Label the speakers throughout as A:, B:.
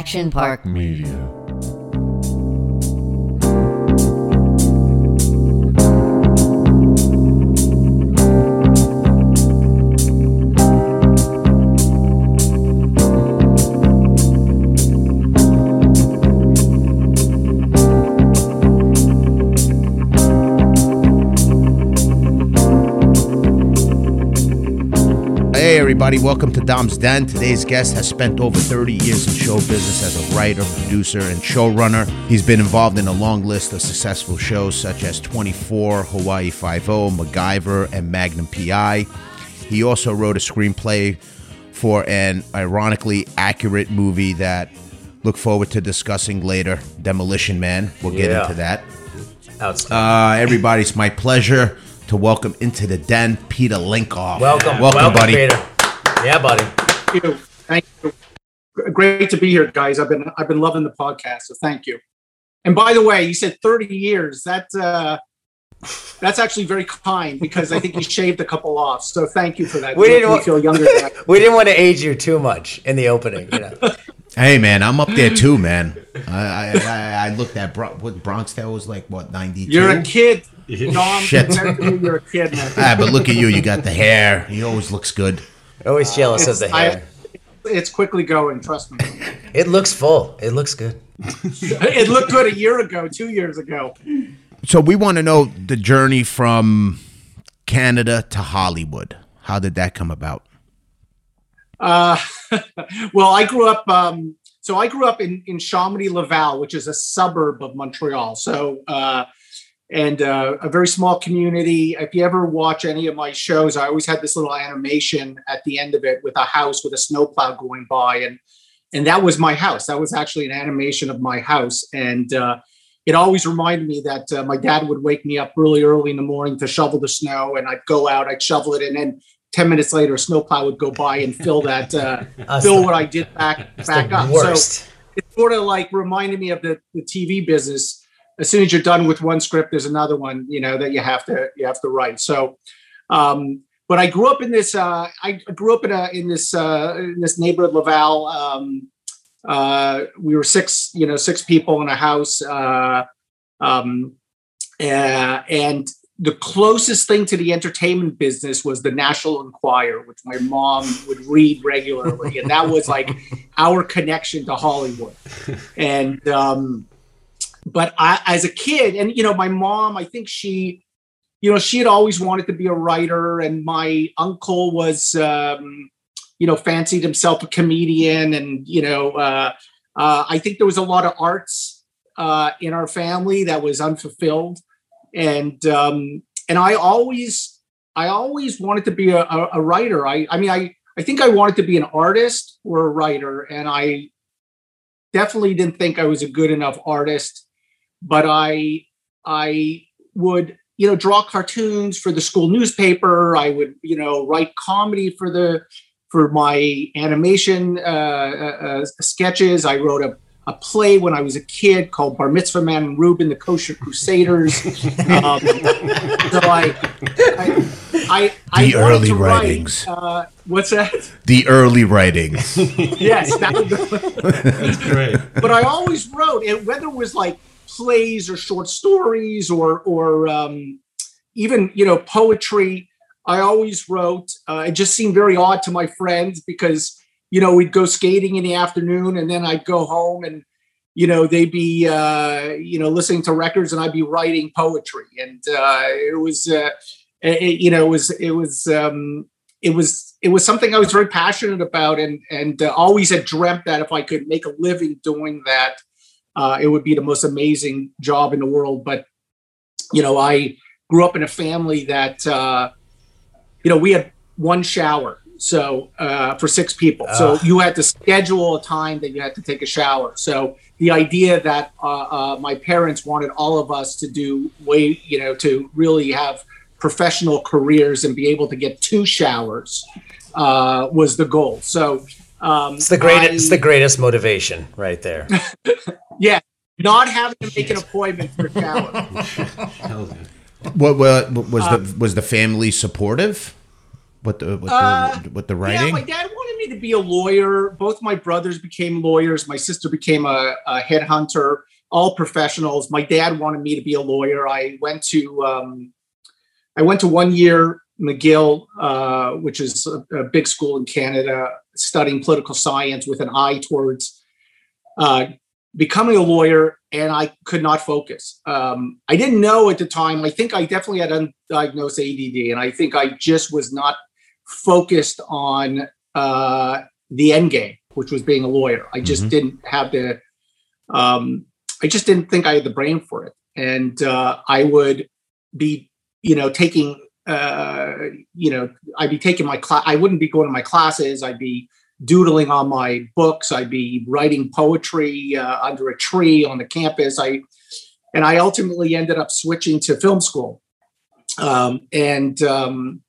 A: Action Park
B: Media.
C: Everybody, welcome to Dom's Den. Today's guest has spent over 30 years in show business as a writer, producer, and showrunner. He's been involved in a long list of successful shows such as 24, Hawaii Five-O, MacGyver, and Magnum PI. He also wrote a screenplay for an ironically accurate movie that look forward to discussing later, Demolition Man. We'll get
D: Yeah.
C: into that. Uh, everybody, it's my pleasure to welcome into the den Peter Lenkov.
D: welcome,
C: welcome, buddy.
D: Peter. Yeah, buddy.
E: Thank you. Thank you. Great to be here, guys. I've been I've been loving the podcast, so thank you. And by the way, you said 30 years. That uh, that's actually very kind because I think you shaved a couple off. So thank you for that.
D: We
E: You
D: didn't
E: make me
D: wa-
E: feel younger. Than
D: We didn't want to age you too much in the opening. You know.
C: Hey man, I'm up there too, man. I I, I, I looked at Bro- what Bronx Tale was like what 92.
E: You're a kid. Dom,
C: Shit.
E: compared to me, you're a kid, man.
C: Ah, but look at you. You got the hair. He always looks good.
D: Always jealous of
E: It's,
D: the hair.
E: I, it's quickly going. Trust me.
D: It looks full. It looks good.
E: It looked good a year ago, two years ago.
C: So we want to know the journey from Canada to Hollywood. How did that come about?
E: Uh, well, I grew up. Um, so I grew up in in Chomedey Laval, which is a suburb of Montreal. So uh, and uh, a very small community. If you ever watch any of my shows, I always had this little animation at the end of it with a house with a snowplow going by, and and that was my house. That was actually an animation of my house, and uh, it always reminded me that uh, my dad would wake me up really early in the morning to shovel the snow, and I'd go out, I'd shovel it, and then. 10 minutes later, a snowplow would go by and fill that, uh, fill what I did back, back up. So
D: worst.
E: it sort of like reminded me of the, the TV business. As soon as you're done with one script, there's another one, you know, that you have to you have to write. So, um, but I grew up in this. Uh, I grew up in a in this uh, in this neighborhood, Laval. Um, uh, we were six, you know, six people in a house, uh, um, uh, and the closest thing to the entertainment business was the National Enquirer, which my mom would read regularly, and that was like our connection to Hollywood. And um, but I, as a kid, and you know, my mom, I think she, you know, she had always wanted to be a writer, and my uncle was, um, you know, fancied himself a comedian, and you know, uh, uh, I think there was a lot of arts uh, in our family that was unfulfilled, and um, and I always, I always wanted to be a, a, a writer. I, I mean, I, I think I wanted to be an artist or a writer, and I definitely didn't think I was a good enough artist, but I I would you know draw cartoons for the school newspaper. I would you know write comedy for the for my animation uh, uh, uh, sketches. I wrote a a play when I was a kid called Bar Mitzvah Man and Reuben, the Kosher Crusaders. um, so I, I, I, I
C: The
E: wanted
C: early
E: to write,
C: writings.
E: uh, what's that?
C: The early writings.
E: yes, that was
B: That's great.
E: but I always wrote, and whether it was like plays or short stories or or um, even you know poetry, I always wrote. Uh, it just seemed very odd to my friends because you know we'd go skating in the afternoon, and then I'd go home and you know they'd be uh, you know listening to records, and I'd be writing poetry, and uh, it was uh, it, you know it was it was. Um, it was it was something I was very passionate about, and and uh, always had dreamt that if I could make a living doing that, uh, it would be the most amazing job in the world. But you know, I grew up in a family that uh, you know we had one shower, So uh, for six people, so you had to schedule a time that you had to take a shower. So the idea that uh, uh, my parents wanted all of us to do way, you know, to really have professional careers and be able to get two showers uh, was the goal. So um,
D: It's the greatest. It's the greatest motivation right there.
E: yeah, not having to make an appointment for a shower.
C: What, what was
E: Uh,
C: the was the family supportive? What the with
E: Uh,
C: the, with the
E: Yeah, my dad wanted me to be a lawyer. Both my brothers became lawyers. My sister became a, a headhunter. All professionals. My dad wanted me to be a lawyer. I went to um, I went to one year McGill, uh, which is a, a big school in Canada, studying political science with an eye towards uh, becoming a lawyer. And I could not focus. Um, I didn't know at the time. I think I definitely had undiagnosed ADD, and I think I just was not focused on uh, the end game, which was being a lawyer. I just
C: Mhm.
E: didn't have the, um, I just didn't think I had the brain for it. And uh, I would be, you know, taking, uh, you know, I'd be taking my class. I wouldn't be going to my classes. I'd be doodling on my books. I'd be writing poetry uh, under a tree on the campus. I, and I ultimately ended up switching to film school. Um, and um,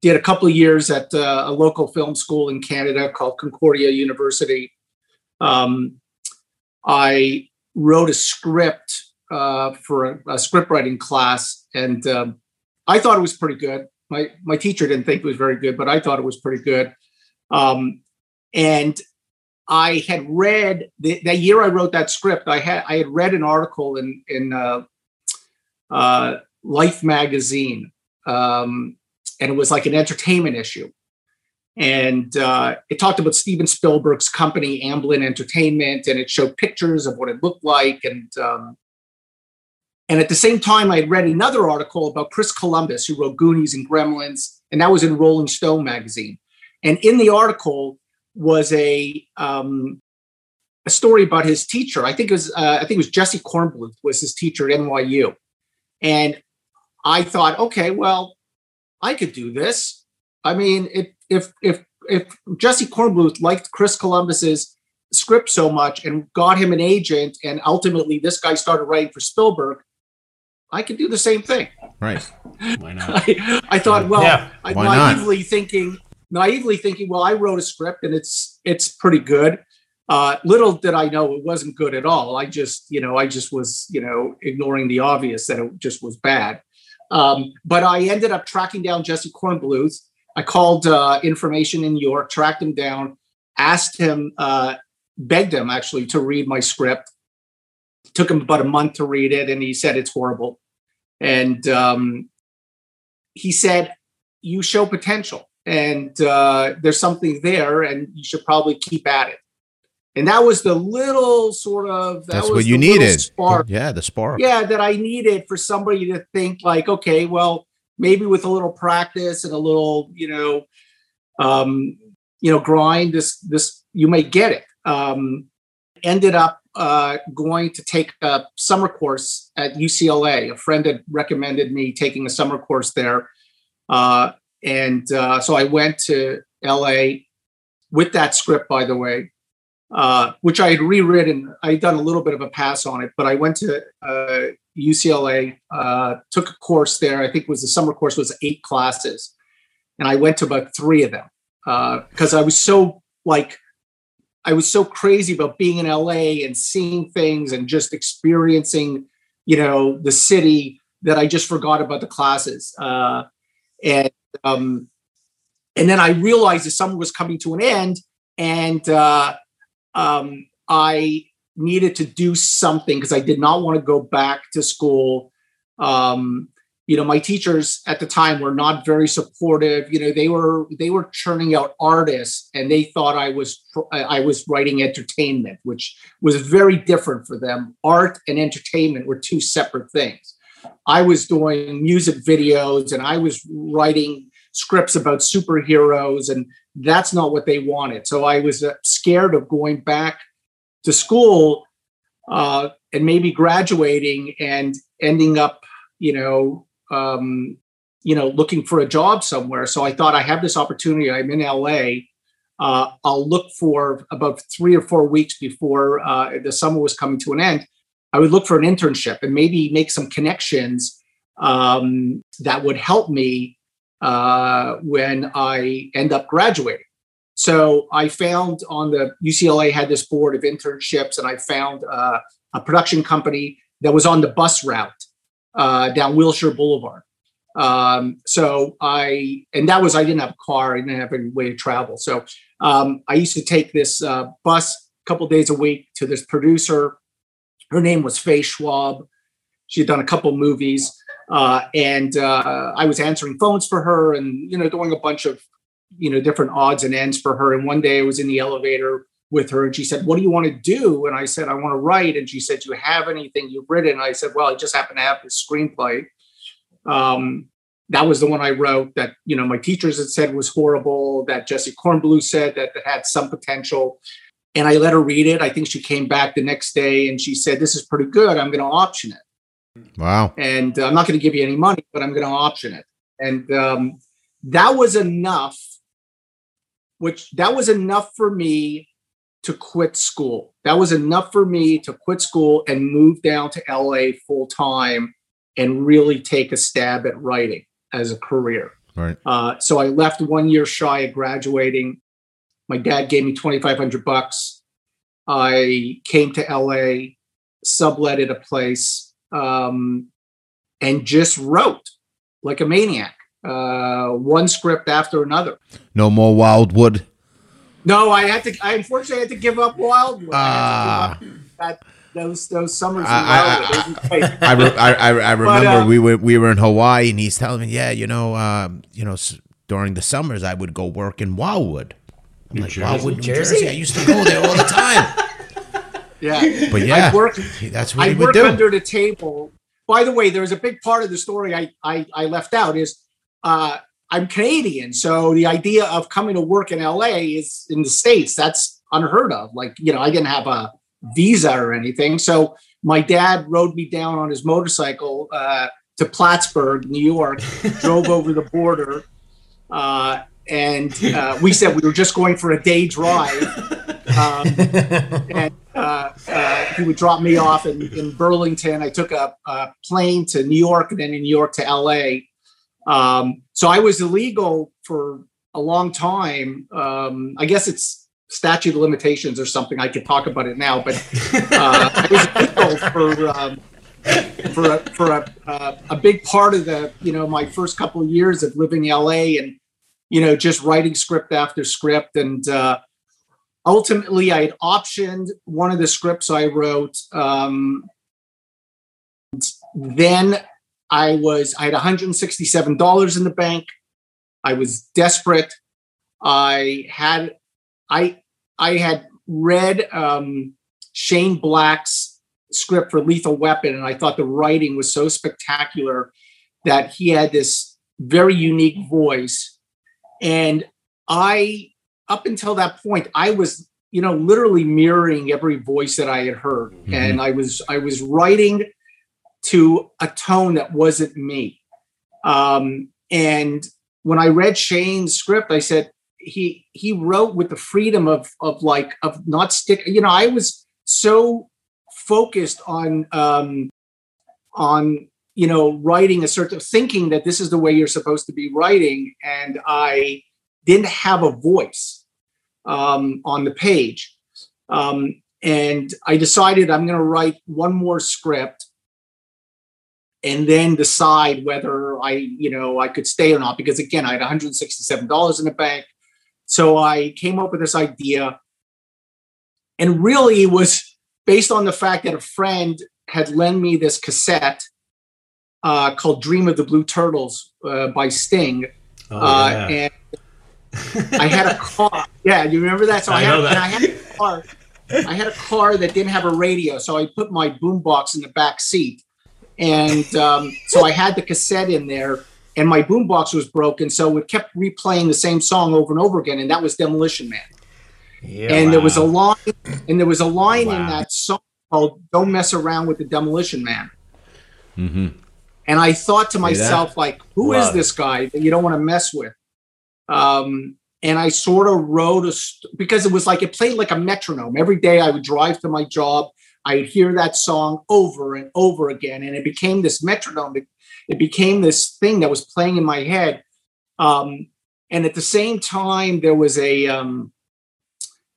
E: did a couple of years at uh, a local film school in Canada called Concordia University. Um, I wrote a script uh, for a, a script writing class, and um, I thought it was pretty good. My my teacher didn't think it was very good, but I thought it was pretty good. Um, and I had read the, that year I wrote that script. I had I had read an article in in uh, uh, Life magazine um, and it was like an entertainment issue. And uh, it talked about Steven Spielberg's company, Amblin Entertainment, and it showed pictures of what it looked like. And um, and at the same time, I had read another article about Chris Columbus, who wrote Goonies and Gremlins, and that was in Rolling Stone magazine. And in the article was a um, a story about his teacher. I think it was uh, I think it was Jesse Kornbluth was his teacher at NYU, and I thought, okay, well, I could do this. I mean, if if if if Jesse Kornbluth liked Chris Columbus's script so much and got him an agent, and ultimately this guy started writing for Spielberg, I could do the same thing.
C: right.
A: Why not?
E: I, I thought, well,
D: Yeah.
E: I
C: Why not?
E: naively thinking, naively thinking, well, I wrote a script and it's it's pretty good. Uh, little did I know it wasn't good at all. I just, you know, I just was, you know, ignoring the obvious that it just was bad. Um, but I ended up tracking down Jesse Kornbluth. I called uh, Information in New York, tracked him down, asked him, uh, begged him actually to read my script. Took him about a month to read it, and he said it's horrible. And um, he said, "You show potential, and uh, there's something there, and you should probably keep at it." And that was the little sort of that
C: That's
E: was
C: what you needed.
E: spark
C: Yeah, the spark.
E: yeah that i needed for somebody to think like okay well maybe with a little practice and a little you know um you know grind this this you may get it um ended up uh going to take a summer course at ucla a friend had recommended me taking a summer course there uh and uh so i went to la with that script by the way uh, which I had rewritten. I had done a little bit of a pass on it, but I went to UCLA, uh, took a course there. I think it was the summer course was eight classes, and I went to about three of them because I was so like I was so crazy about being in LA and seeing things and just experiencing, you know, the city that I just forgot about the classes. Uh, and um, and then I realized the summer was coming to an end, and uh, um, I needed to do something because I did not want to go back to school. Um, you know, my teachers at the time were not very supportive. You know, they were they were churning out artists, and they thought I was I was writing entertainment, which was very different for them. Art and entertainment were two separate things. I was doing music videos, and I was writing scripts about superheroes and that's not what they wanted so i was uh, scared of going back to school uh, and maybe graduating and ending up you know um, you know, looking for a job somewhere. So I thought I have this opportunity. I'm in LA. Uh, I'll look for about three or four weeks before uh, the summer was coming to an end. I would look for an internship and maybe make some connections um, that would help me uh, when I end up graduating. So I found on the UCLA had this board of internships, and I found uh, a production company that was on the bus route uh, down Wilshire Boulevard. Um, so I, and that was, I didn't have a car, I didn't have any way to travel. So um, I used to take this uh, bus a couple days a week to this producer. Her name was Faye Schwab. She had done a couple movies. Uh, and uh, I was answering phones for her and, you know, doing a bunch of, you know, different odds and ends for her. And one day I was in the elevator with her and she said, What do you want to do? And I said, I want to write. And she said, Do you have anything you've written? And I said, Well, I just happen to have this screenplay. Um, that was the one I wrote that, you know, my teachers had said was horrible, that Jesse Kornbluth said that, that had some potential. And I let her read it. I think she came back the next day and she said, This is pretty good. I'm going to option it.
C: Wow.
E: And uh, I'm not going to give you any money, but I'm going to option it. And um, that was enough, which that was enough for me to quit school. That was enough for me to quit school and move down to LA full time and really take a stab at writing as a career.
C: Right.
E: Uh, so I left one year shy of graduating. My dad gave me 2,500 bucks. I came to LA, subletted a place, um, and just wrote like a maniac, uh, one script after another.
C: No more Wildwood.
E: No, I had to. I unfortunately had to give up Wildwood.
C: Ah.
E: I had to give up that, those those summers in
C: I-
E: Wildwood. It was.
C: I, re- I, I, I remember
E: uh,
C: we were we were in Hawaii and he's telling me, yeah, you know, um, you know, s- during the summers I would go work in Wildwood. I'm like, Wildwood, New
D: Jersey?
C: Jersey? I used to go there all the time.
E: yeah,
C: But yeah,
E: I worked.
C: that's what
E: I
C: he would
E: work
C: do.
E: under the table. By the way, there's a big part of the story I I, I left out is uh, I'm Canadian, so the idea of coming to work in LA is in the states. That's unheard of. Like you know, I didn't have a visa or anything, so my dad rode me down on his motorcycle uh, to Plattsburgh, New York, drove over the border. Uh, and uh, we said we were just going for a day drive. Um, and uh, uh, he would drop me off in, in Burlington. I took a, a plane to New York and then in New York to LA. Um, so I was illegal for a long time. Um, I guess it's statute of limitations or something. I could talk about it now, but uh, I was illegal for um, for a, for a, uh, a big part of the you know my first couple of years of living in LA and you know just writing script after script and uh, ultimately I had optioned one of the scripts I wrote. Um, then I was I had 167 dollars in the bank. I was desperate. I had I I had read um, Shane Black's script for Lethal Weapon, and I thought the writing was so spectacular that he had this very unique voice. And I, up until that point, I was, you know, literally mirroring every voice that I had heard, and I was I was writing to a tone that wasn't me. Um, and when I read Shane's script, I said he he wrote with the freedom of of like of not stick. You know, I was so focused on um, on you know writing a certain thinking that this is the way you're supposed to be writing, and I didn't have a voice um, on the page. Um, and I decided I'm going to write one more script and then decide whether I, you know, I could stay or not. Because again, I had $167 in the bank. So I came up with this idea. And really it was based on the fact that a friend had lent me this cassette uh, called Dream of the Blue Turtles uh, by Sting.
D: Oh,
E: uh,
D: yeah.
E: and I had a car. Yeah, you remember that? So I,
D: I
E: had,
D: that.
E: And I had a car. I had a car that didn't have a radio, so I put my boombox in the back seat, and um, so I had the cassette in there, and my boombox was broken, so it kept replaying the same song over and over again, and that was Demolition Man.
D: Yeah,
E: and there was a line, and there was a line in that song called "Don't mess around with the Demolition Man."
C: Mm-hmm.
E: And I thought to myself, like, who is
D: Love
E: this guy that you don't want to mess with? Um, and I sort of wrote a st- because it was like it played like a metronome. Every day I would drive to my job, I would hear that song over and over again, and it became this metronome. It, it became this thing that was playing in my head. Um, and at the same time, there was a um,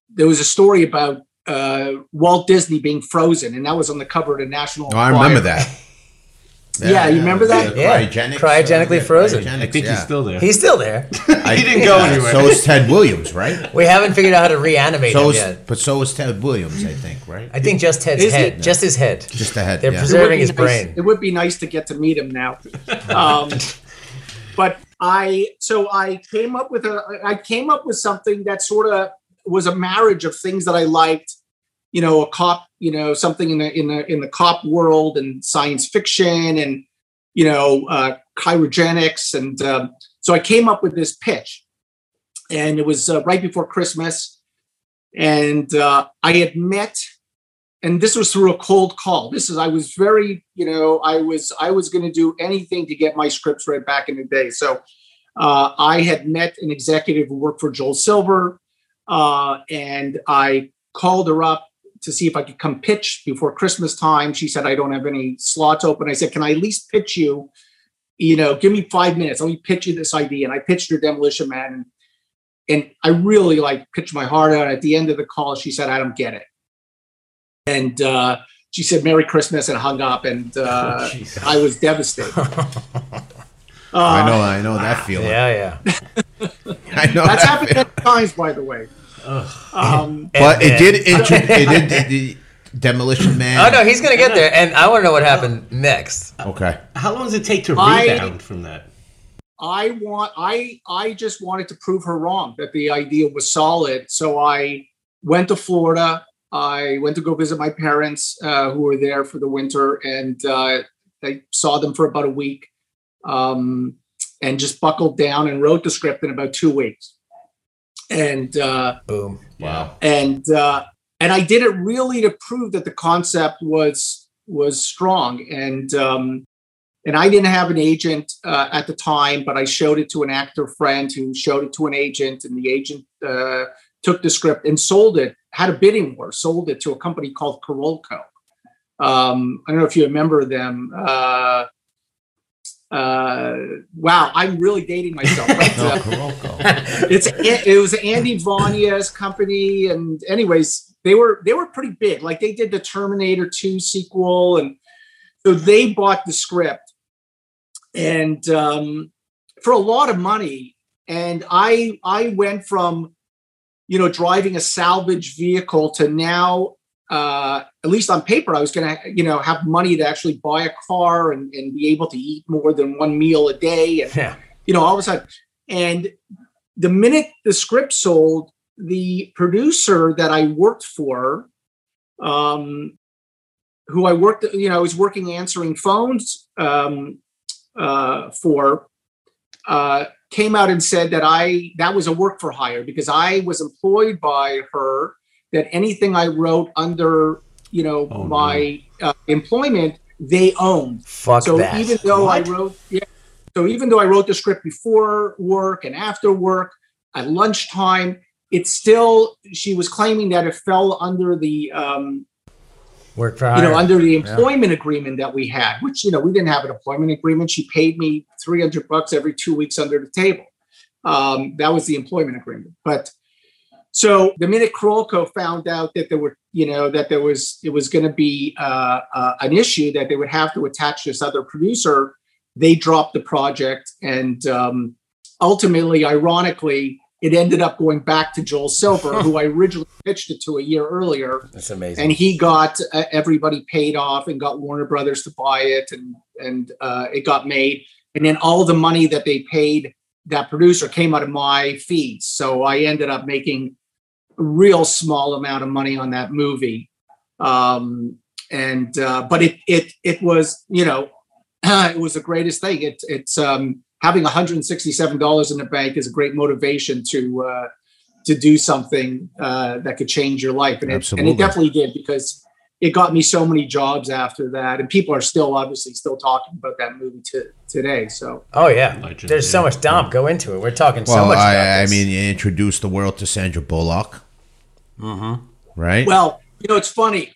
E: there was a story about uh, Walt Disney being frozen, and that was on the cover of the National.
C: Oh, I remember that.
E: Yeah, you remember that?
D: Yeah.
C: Cryogenics,
D: Cryogenically
C: yeah,
D: frozen.
C: cryogenics,
A: I think
C: yeah.
A: he's still there.
D: He's still there.
C: I-
A: he didn't go anywhere.
C: So is Ted Williams, right?
D: We haven't figured out how to reanimate
C: So
D: him
C: is,
D: yet.
C: but so is Ted Williams, I think, right?
D: I think just Ted's
E: Is he?
D: head, just his head.
C: Just the head.
D: They're
C: yeah.
E: It would
D: Preserving
E: be
D: his
E: nice-
D: brain.
E: It would be nice to get to meet him now. Um, but I so I came up with a I came up with something that sort of was a marriage of things that I liked. You know, a cop. You know, something in the in the in the cop world and science fiction and you know uh, cryogenics and um, so I came up with this pitch, and it was uh, right before Christmas, and uh, I had met and this was through a cold call. This is i was very you know i was i was going to do anything to get my scripts read back in the day. So uh, i had met an executive who worked for joel silver uh, and i called her up to see if i could come pitch before christmas time she said i don't have any slots open i said can i at least pitch you you know give me five minutes let me pitch you this idea and i pitched her demolition man and, and i really like pitched my heart out at the end of the call she said i don't get it and uh, she said "Merry Christmas" and hung up, and uh,
A: Jesus.
E: I was devastated. Uh,
C: I know, I know that feeling.
D: Yeah, yeah.
C: I know
E: That's
C: that
E: happened
C: feeling.
E: many times, by the way. Um,
C: But
D: And-
C: it did. Intro- it did. The Demolition Man.
D: Oh no, he's gonna get there, and I want to know what happened next.
C: Okay.
A: How long does it take to
E: I-
A: rebound from that?
E: I want, I, I just wanted to prove her wrong that the idea was solid. So I went to Florida. I went to go visit my parents uh, who were there for the winter, and uh, I saw them for about a week, um, and just buckled down and wrote the script in about two weeks. And uh,
D: Boom.
A: Wow.
E: and uh, and I did it really to prove that the concept was was strong. And um, and I didn't have an agent uh, at the time, but I showed it to an actor friend who showed it to an agent, and the agent uh, took the script and sold it. Had a bidding war, sold it to a company called Carolco. Um, I don't know if you remember them. Uh, uh, wow, I'm really dating myself. But,
C: No,
E: uh, it's it was Andy Vajna's company, and anyways, they were they were pretty big. Like they did the Terminator 2 sequel, and so they bought the script, and um, for a lot of money. And I I went from you know driving a salvage vehicle to now uh, at least on paper, I was going to, you know, have money to actually buy a car and, and be able to eat more than one meal a day. And
D: Yeah.
E: you know, all of a sudden. And the minute the script sold, the producer that I worked for, um, who I worked, you know, I was working answering phones um, uh, for, uh, came out and said that I that was a work for hire because I was employed by her. That anything I wrote under, you know,
A: Oh, no.
E: my uh, employment, they owned
D: Fuck
E: so
D: that.
E: even though
A: What?
E: I wrote, yeah, so even though I wrote the script before work and after work at lunchtime, it's still she was claiming that it fell under the um,
D: Work for hire.
E: you know under the employment agreement that we had, which you know we didn't have an employment agreement. She paid me three hundred bucks every two weeks under the table. Um, that was the employment agreement, but. So the minute Carolco found out that there were, you know, that there was, it was going to be uh, uh, an issue that they would have to attach this other producer, they dropped the project, and um, ultimately, ironically, it ended up going back to Joel Silver, who I originally pitched it to a year earlier,
D: That's amazing.
E: and he got uh, everybody paid off and got Warner Brothers to buy it, and and uh, it got made, and then all the money that they paid that producer came out of my fees, so I ended up making real small amount of money on that movie, um, and uh, but it it it was you know it was the greatest thing. It, it's um, having one hundred and sixty seven dollars in the bank is a great motivation to. Uh, to do something uh, that could change your life, and it, and it definitely did because it got me so many jobs after that, and people are still obviously still talking about that movie to, today. So
D: Oh yeah,
A: Legend,
D: there's so much Dom. Go into it. We're talking so much.
C: I,
D: about
C: I
D: this.
C: mean, you introduced the world to Sandra Bullock. Mm-hmm. Right?
E: Well, you know, it's funny.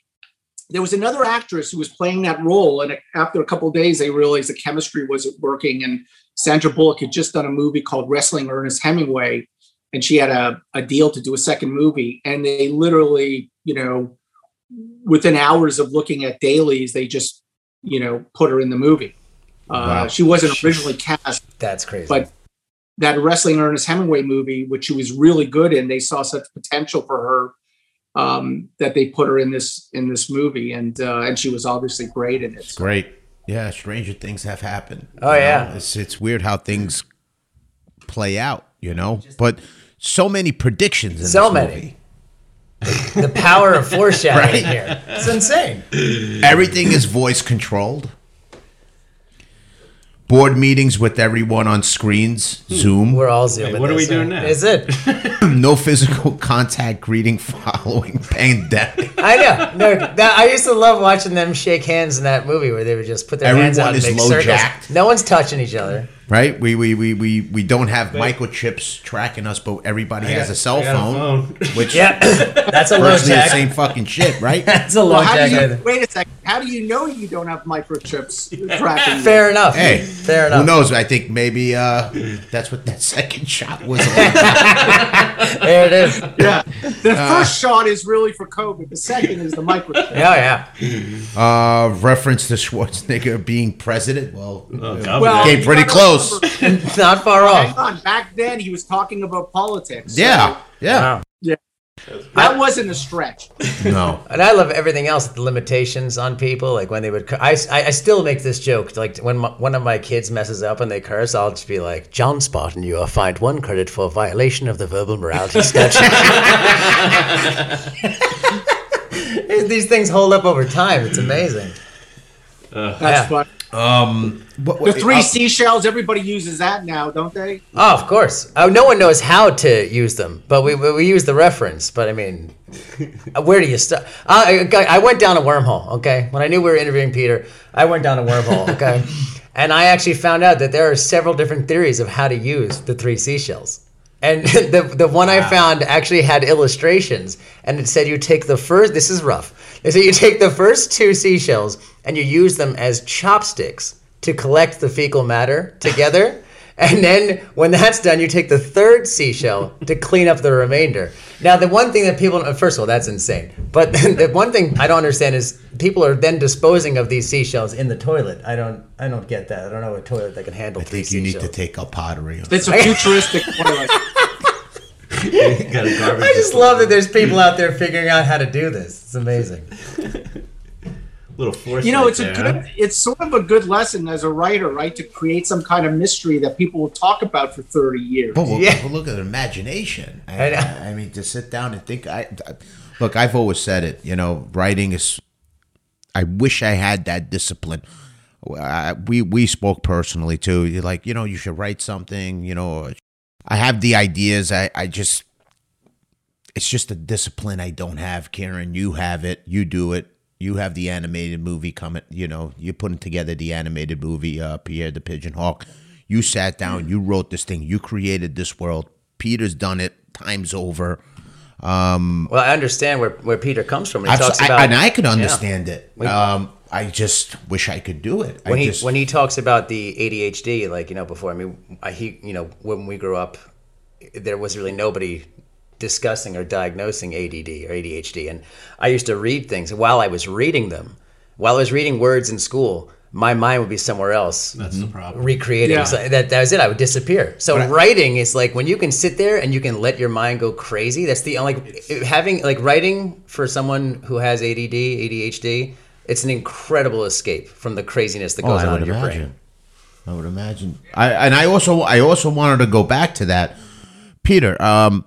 E: There was another actress who was playing that role, and after a couple of days, they realized the chemistry wasn't working. And Sandra Bullock had just done a movie called Wrestling Ernest Hemingway, and she had a, a deal to do a second movie. And they literally, you know, within hours of looking at dailies, they just, you know, put her in the movie. Uh,
C: Wow.
E: She wasn't originally cast,
D: that's crazy.
E: but that Wrestling Ernest Hemingway movie, which she was really good in, they saw such potential for her um, that they put her in this in this movie, and uh, and she was obviously great in it. So,
C: Great. Yeah, stranger things have happened.
D: Oh,
C: You know,
D: yeah.
C: It's it's weird how things play out, you know? But so many predictions in
D: So
C: this
D: many.
C: movie.
D: the power of foreshadowing
C: Right.
D: here. It's insane.
C: Everything is voice controlled. Board meetings with everyone on screens, hmm. Zoom.
D: We're all zooming.
A: what are we doing now?
D: Is it?
C: no physical contact greeting following pandemic.
D: I know. No, that, I used to love watching them shake hands in that movie where they would just put their hands
C: Everyone
D: out and
C: is
D: make
C: low
D: circles.
C: jacked.
D: No one's touching each other.
C: Right? We we, we, we we don't have microchips tracking us, but everybody has a cell
A: I got a
C: phone,
A: phone.
C: which
D: Yeah, that's a low
C: virtually the same fucking shit, right?
D: That's a low
E: well, how
D: jack.
E: do you wait a second? How do you know you don't have microchips tracking? you?
D: Fair enough.
C: Hey,
D: fair enough.
C: Who knows? I think maybe uh, that's what that second shot was. on.
D: There it is.
E: Yeah, the
C: Uh.
E: first shot is really for COVID. The second is the microchip.
D: Yeah, yeah.
C: uh, reference to Schwarzenegger being president. Well,
A: Oh,
C: uh,
E: Well,
C: Came pretty
E: gotta
C: close.
D: Not far
E: Hang
D: off.
E: on. Back then, he was talking about politics. so
C: yeah, yeah.
D: Wow.
E: that wasn't a stretch.
C: No,
D: And I love everything else, the limitations on people. Like when they would, cur- I, I, I still make this joke. Like when my, one of my kids messes up and they curse, I'll just be like, John Spot, and you are fined one credit for violation of the verbal morality statute. These things hold up over time. It's amazing.
E: That's
D: Yeah.
E: fun.
C: What-
E: The three
C: uh,
E: seashells. Everybody uses that now, don't they?
D: Oh, of course. Oh, no one knows how to use them, but we, we, we use the reference. But I mean, where do you start? I, I I went down a wormhole, okay? When I knew we were interviewing Peter, I went down a wormhole, okay? and I actually found out that there are several different theories of how to use the three seashells. And the, the one I found actually had illustrations, and it said you take the first, this is rough. They said you take the first two seashells and you use them as chopsticks to collect the fecal matter together. And then when that's done, you take the third seashell to clean up the remainder. Now, the one thing that people, uh, first of all, that's insane. But the one thing I don't understand is people are then disposing of these seashells in the toilet. I don't, I don't get that. I don't know a toilet that can handle
C: I
D: three
C: think you need to take up pottery.
E: It's a futuristic toilet.
A: Got a garbage
D: I just love that there's people out there figuring out how to do this. It's amazing.
A: little force.
E: You know,
A: right
E: it's a good.
A: huh?
E: It's sort of a good lesson as a writer, right? To create some kind of mystery that people will talk about for thirty years.
C: But well,
D: Yeah.
C: well, look at the imagination. I,
D: I.
C: I, I mean, to sit down and think. I, I look. I've always said it. You know, writing is. I wish I had that discipline. I, we we spoke personally too. You're like, you know, you should write something. You know, I have the ideas. I I just. It's just a discipline I don't have, Karen. You have it. You do it. You have the animated movie coming. You know, you're putting together the animated movie, uh, Pierre the Pigeon Hawk. You sat down. You wrote this thing. You created this world. Peter's done it. Time's over.
D: Um, Well, I understand where, where Peter comes from. He talks
C: I- and I could understand it. Um, I just wish I could do it.
D: when
C: I
D: he
C: just,
D: when he talks about the ADHD, like you know, before I mean, I, he you know, when we grew up, there was really nobody discussing or diagnosing ADD or ADHD, and I used to read things while I was reading them, while I was reading words in school. My mind would be somewhere else,
A: That's the problem.
D: recreating.
E: Yeah.
D: So that, that was it. I would disappear. So writing is like when you can sit there and you can let your mind go crazy. That's the like having like writing for someone who has ADD, ADHD. It's an incredible escape from the craziness that
C: Oh,
D: goes
C: I
D: on
C: would
D: in your
C: imagine.
D: brain.
C: I would imagine. I and I also I also wanted to go back to that, Peter. Um,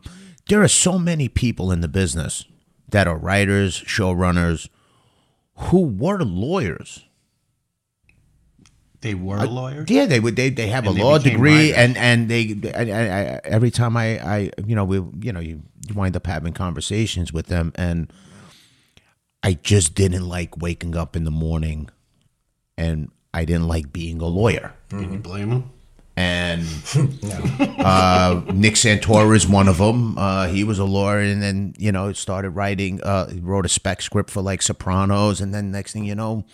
C: there are so many people in the business that are writers, showrunners, who were lawyers.
A: They were lawyers.
C: Yeah, they would. They, they have
A: And
C: a
A: they
C: law degree,
A: writers.
C: and and they. I, I, I, every time I, I, you know, we, you know, you, you wind up having conversations with them, and I just didn't like waking up in the morning and I didn't like being a lawyer.
A: Can you blame him?
C: And uh, Nick Santora is one of them. Uh, he was a lawyer and then, you know, started writing, uh, he wrote a spec script for like Sopranos. And then next thing you know,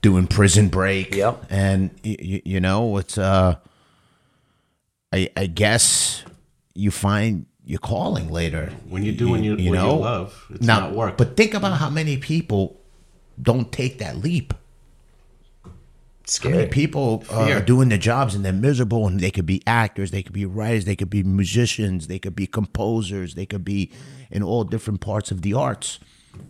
C: doing Prison Break.
D: Yep.
C: And, y- you know, it's, uh, I, I guess you find your calling later.
A: When you do when you, what you love, it's
C: now,
A: not work.
C: But think about how many people don't take that leap. How many
D: Scary.
C: people uh,
A: Fear.
C: are doing their jobs and they're miserable and they could be actors, they could be writers, they could be musicians, they could be composers, they could be in all different parts of the arts.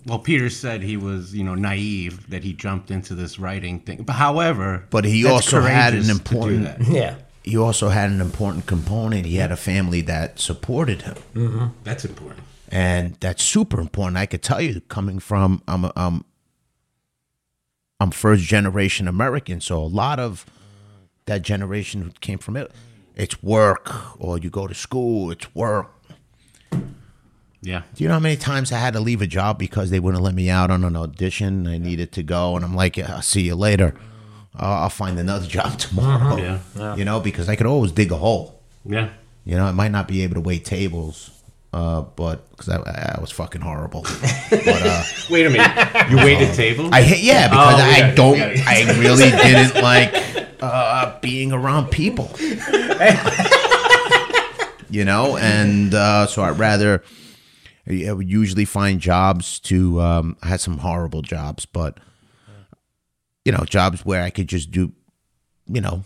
B: Well, Peter said he was, you know, naive that he jumped into this writing thing. But however,
C: But he also had an
B: courageous to do
C: important-
D: Yeah.
C: He also had an important component. He had a family that supported him. Mm-hmm.
A: That's important.
C: and that's super important. I could tell you, coming from I'm a- I'm I'm first generation American, so a lot of that generation who came from it, it's work or you go to school, it's work.
B: Yeah.
C: Do you know how many times I had to leave a job because they wouldn't let me out on an audition? I needed to go, and I'm like, yeah, I'll see you later. I'll I'll find another job tomorrow.
A: Yeah.
C: You know, because I could always dig a hole.
A: Yeah.
C: You know, I might not be able to wait tables, uh, but because I, I was fucking horrible. but uh,
A: Wait a minute. You waited table?
C: I hate yeah because
A: Oh, we
C: I don't
A: we got it.
C: I really didn't like uh, being around people. you know, and uh, so I'd rather. I would usually find jobs to. Um, I had some horrible jobs, but you know, jobs where I could just do, you know,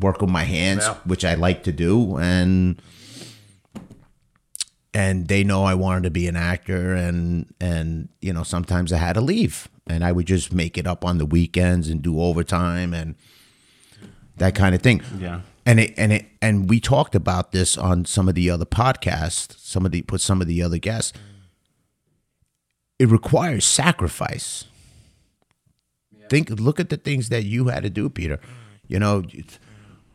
C: work with my hands,
D: Yeah.
C: which I like to do, and and they know I wanted to be an actor, and and you know, sometimes I had to leave, and I would just make it up on the weekends and do overtime and that kind of thing.
B: Yeah.
C: And it and it and we talked about this on some of the other podcasts, some of the with some of the other guests. It requires sacrifice. Think look at the things that you had to do, Peter. You know,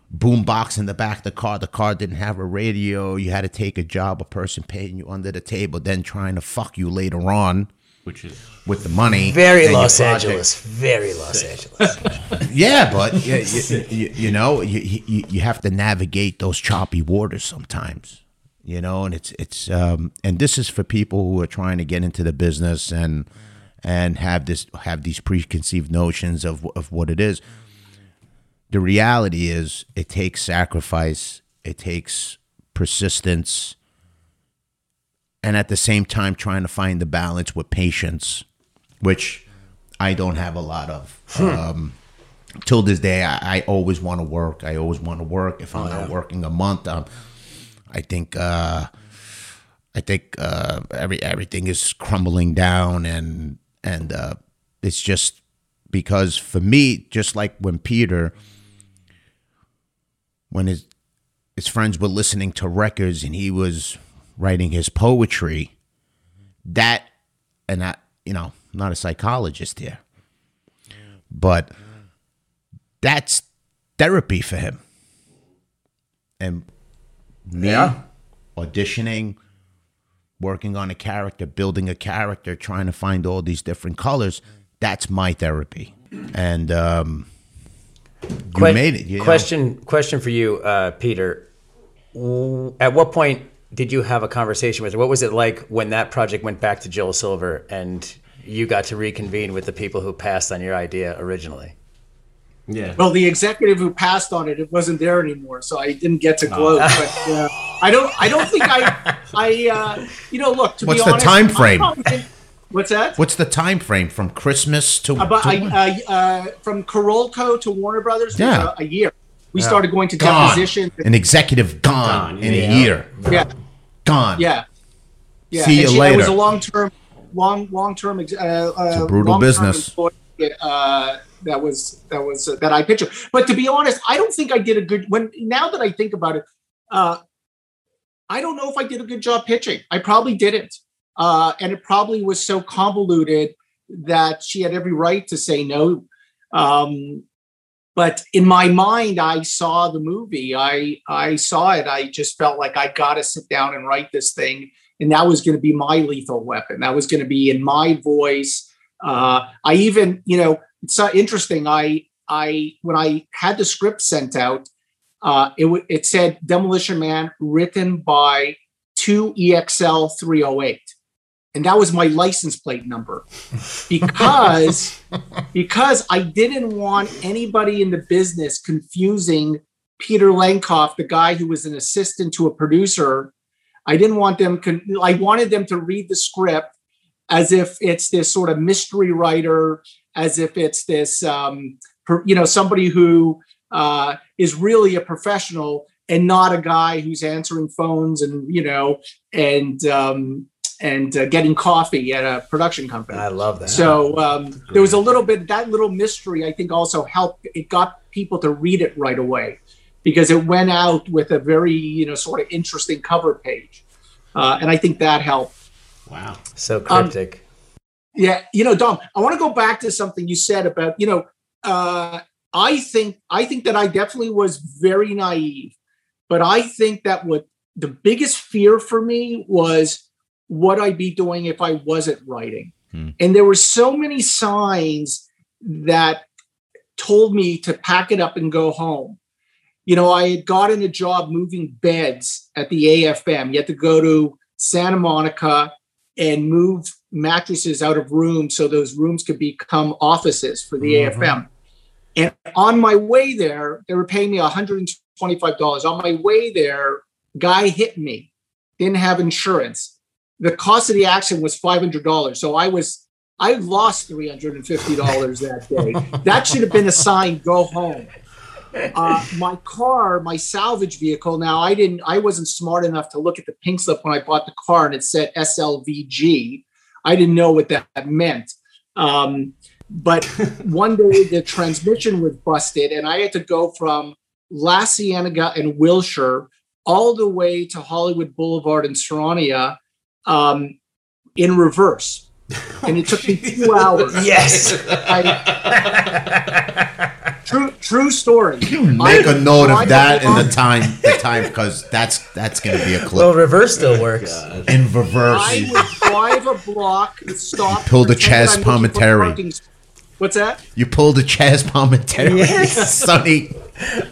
C: boom box in the back of the car. The car didn't have a radio. You had to take a job, a person paying you under the table, then trying to fuck you later on
B: Which is
C: with the money.
D: Very Los. Angeles. Very Los Angeles.
C: Yeah, but you, you, you, you know, you, you you have to navigate those choppy waters sometimes. You know, and it's it's um and this is for people who are trying to get into the business and and have this have these preconceived notions of of what it is. The reality is it takes sacrifice, it takes persistence and at the same time trying to find the balance with patience, which I don't have a lot of. Um, till this day, I, I always want to work. I always want to work. If I'm not working a month, um, I think uh, I think uh, every everything is crumbling down, and and uh, it's just because for me, just like when Peter, when his his friends were listening to records and he was writing his poetry, that and I, you know, I'm not a psychologist here, but that's therapy for him. And me
D: Yeah.
C: auditioning, working on a character, building a character, trying to find all these different colors, that's my therapy. And um, you
D: Que-
C: made it. You know?
D: question question for you, uh, Peter. At what point did you have a conversation with her? What was it like when that project went back to Joel Silver and you got to reconvene with the people who passed on your idea originally?
A: Yeah.
E: Well, the executive who passed on it, it wasn't there anymore, so I didn't get to
C: Oh.
E: But uh, I don't, I don't think I, I, uh, you know, look. To be honest.
C: What's
E: be
C: the
E: honest,
C: time frame?
E: probably What's that?
C: What's the time frame from Christmas to,
E: About
C: to
E: I, uh, uh, from Carolco to Warner Brothers,
C: Yeah.
E: a, a year. We started going to
C: gone?
E: depositions.
C: An executive gone,
A: Gone,
C: in
A: yeah.
C: a year.
E: Yeah,
C: Gone.
E: yeah, yeah.
C: See
E: And
C: you
E: she- It was a long term, long, long term. Uh, it's
C: a brutal business.
E: uh, that was that was uh, that I picture. But to be honest, I don't think I did a good. When now that I think about it, uh, I don't know if I did a good job pitching. I probably didn't, uh, and it probably was so convoluted that she had every right to say no. Um, but in my mind, I saw the movie. I I saw it. I just felt like I got to sit down and write this thing and that was going to be my lethal weapon. That was going to be in my voice. Uh, I even, you know, it's interesting. I, I, when I had the script sent out, uh, it w- it said Demolition Man written by two EXL 308 and that was my license plate number because because I didn't want anybody in the business confusing Peter Lenkov, the guy who was an assistant to a producer. I didn't want them. Con- I wanted them to read the script as if it's this sort of mystery writer, as if it's this um, per, you know somebody who uh, is really a professional and not a guy who's answering phones and you know and um, and uh, getting coffee at a production company.
D: I love that.
E: So um, there was a little bit that little mystery. I think also helped. It got people to read it right away because it went out with a very you know sort of interesting cover page, uh, and I think that helped.
A: Wow.
D: So cryptic. Um,
E: yeah, you know, Dom, I want to go back to something you said about you know. Uh, I think I think that I definitely was very naive, but I think that what the biggest fear for me was what I'd be doing if I wasn't writing. Hmm. And there were so many signs that told me to pack it up and go home. You know, I had gotten a job moving beds at the AFM. You had to go to Santa Monica and move mattresses out of rooms so those rooms could become offices for the mm-hmm. AFM. And on my way there, they were paying me $125. On my way there, guy hit me, didn't have insurance the cost of the accident was $500. So I was, I lost $350 that day. that should have been a sign, go home. Uh, my car, my salvage vehicle. Now I didn't, I wasn't smart enough to look at the pink slip when I bought the car and it said SLVG. I didn't know what that meant. Um, but one day the transmission was busted and I had to go from La Cienega and Wilshire all the way to Hollywood Boulevard in Sarnia um, in reverse. And it took me two hours.
D: yes.
E: I, true true story.
C: Make I, a note of that in the time the time because that's that's gonna be a clip.
D: Well reverse still works.
C: In reverse.
E: I would drive a block, stop.
C: pull the Chaz Palminteri.
E: What's that?
C: You pulled a Chaz Palminteri. Yes. Sonny.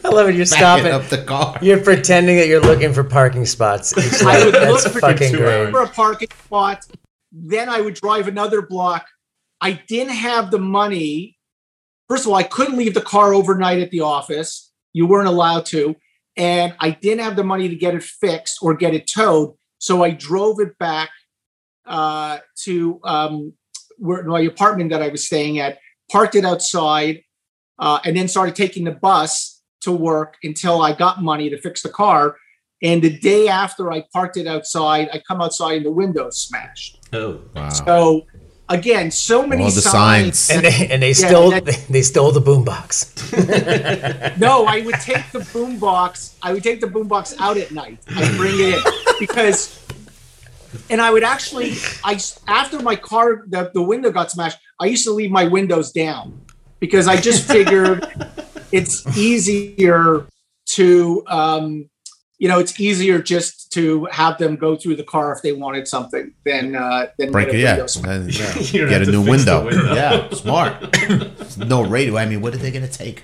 D: I love it. You're stopping
C: up the car.
D: You're pretending that you're looking for parking spots.
E: I would look for, fucking great. for a parking spot. Then I would drive another block. I didn't have the money. First of all, I couldn't leave the car overnight at the office. You weren't allowed to. And I didn't have the money to get it fixed or get it towed. So I drove it back uh, to um, where, my apartment that I was staying at, parked it outside, uh, and then started taking the bus to work until I got money to fix the car. And the day after I parked it outside, I come outside and the window's smashed.
A: Oh, wow.
E: So again, so many
C: All the signs.
D: signs. And they, and they yeah, stole and they stole the boombox.
E: no, I would take the boombox. I would take the boombox out at night. I'd bring it in because and I would actually I after my car the, the window got smashed, I used to leave my windows down because I just figured it's easier to um, you know it's easier just to have them go through the car if they wanted something than uh than
C: break it yeah, and, yeah. get a new window. window. yeah smart no radio i mean what are they going to take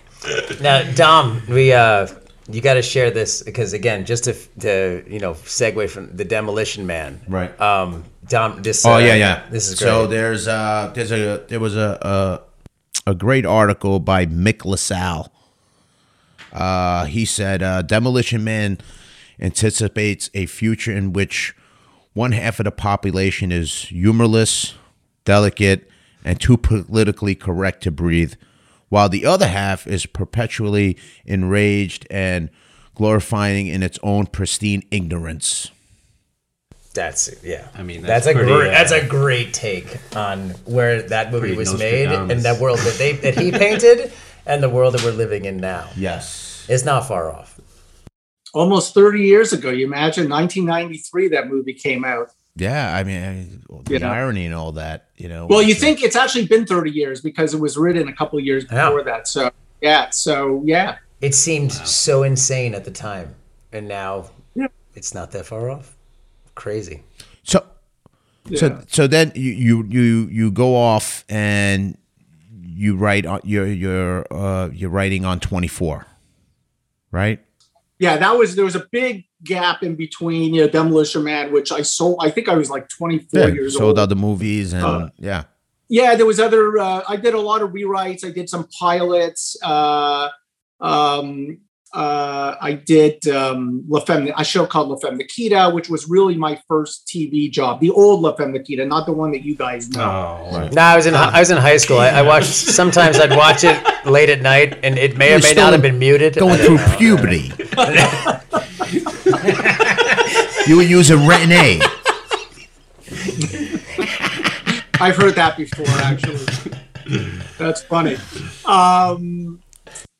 D: now dom we uh you got to share this because again just to, to you know segue from the demolition man.
C: Right.
D: Um dom this
C: oh uh, yeah. yeah
D: this is great.
C: so there's uh there's a there was a, a a great article by mick lasalle. Uh, he said uh, Demolition Man anticipates a future in which one half of the population is humorless, delicate, and too politically correct to breathe, while the other half is perpetually enraged and glorifying in its own pristine ignorance.
D: That's yeah.
A: I mean,
D: that's, that's pretty, a great, uh, that's a great take on where that movie was made and that world that they that he painted and the world that we're living in now.
C: Yes.
D: It's not far off.
E: Almost 30 years ago. You imagine 1993 that movie came out.
C: Yeah, I mean, the you know? irony and all that, you know.
E: Well, you think it's actually been 30 years because it was written a couple years before yeah. that. So, yeah, so yeah.
D: It seemed wow. so insane at the time. And now yeah. it's not that far off. Crazy.
C: So, so,
E: Yeah.
C: so then you you you you go off and you write on you're you're uh you're writing on 24, right?
E: Yeah, that was there was a big gap in between, you know, Demolition Man, which I sold. I think I was like 24 years old.
C: sold
E: old.
C: other movies and
E: Uh,
C: yeah.
E: yeah, there was other. Uh, I did a lot of rewrites. I did some pilots. Uh, um, uh, I did um, La Femme, a show called La Femme Nikita, which was really my first TV job. The old La Femme Nikita, not the one that you guys know.
A: Oh,
D: No, I was in I was in high school. I, I watched. Sometimes I'd watch it late at night, and it may or
C: You're
D: may not have been muted.
C: Going through
D: know.
C: puberty. you were using Retin-A.
E: I've heard that before, actually. That's funny. Um,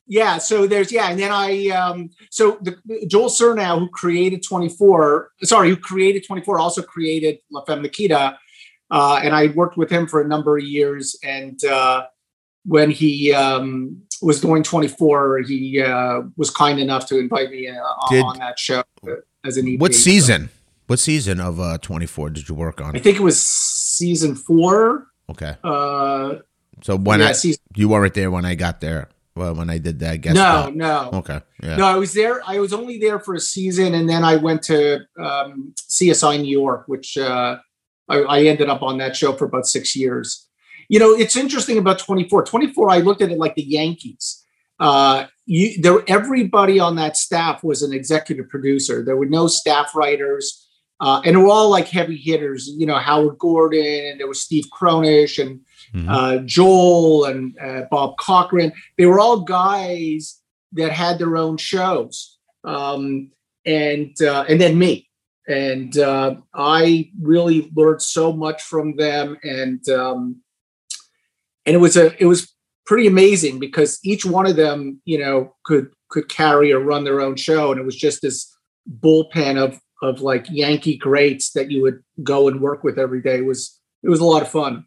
E: yeah, so there's yeah, and then I um, so the, Joel surnow who created 24, sorry, who created 24, also created La Femme Nikita, uh, and I worked with him for a number of years. And uh, when he um, was doing 24, he uh, was kind enough to invite me uh,
C: Did-
E: on that show as an EP.
C: What
E: So
C: season? What season of uh 24 did you work on I
E: think it was season four.
C: Okay.
E: Uh,
C: So when
E: yeah,
C: I
E: season,
C: you weren't there when I got there. Well, when I did that guest
E: no,
C: spot.
E: no.
C: Okay. Yeah.
E: No, I was there. I was only there for a season, and then I went to um, CSI New York, which uh, I, I ended up on that show for about six years. You know, it's interesting about 24. 24, I looked at it like the Yankees. Uh, you, there, everybody on that staff was an executive producer. There were no staff writers, uh, and they were all like heavy hitters. You know, Howard Gordon, and there was Steve Kronish, and
C: Mhm.
E: uh, Joel and uh, Bob Cochran. They were all guys that had their own shows, um, and uh, and then me. And uh, I really learned so much from them, and um, and it was a it was pretty amazing because each one of them, you know, could could carry or run their own show, and it was just this bullpen of of like Yankee greats that you would go and work with every day. Was it was a lot of fun.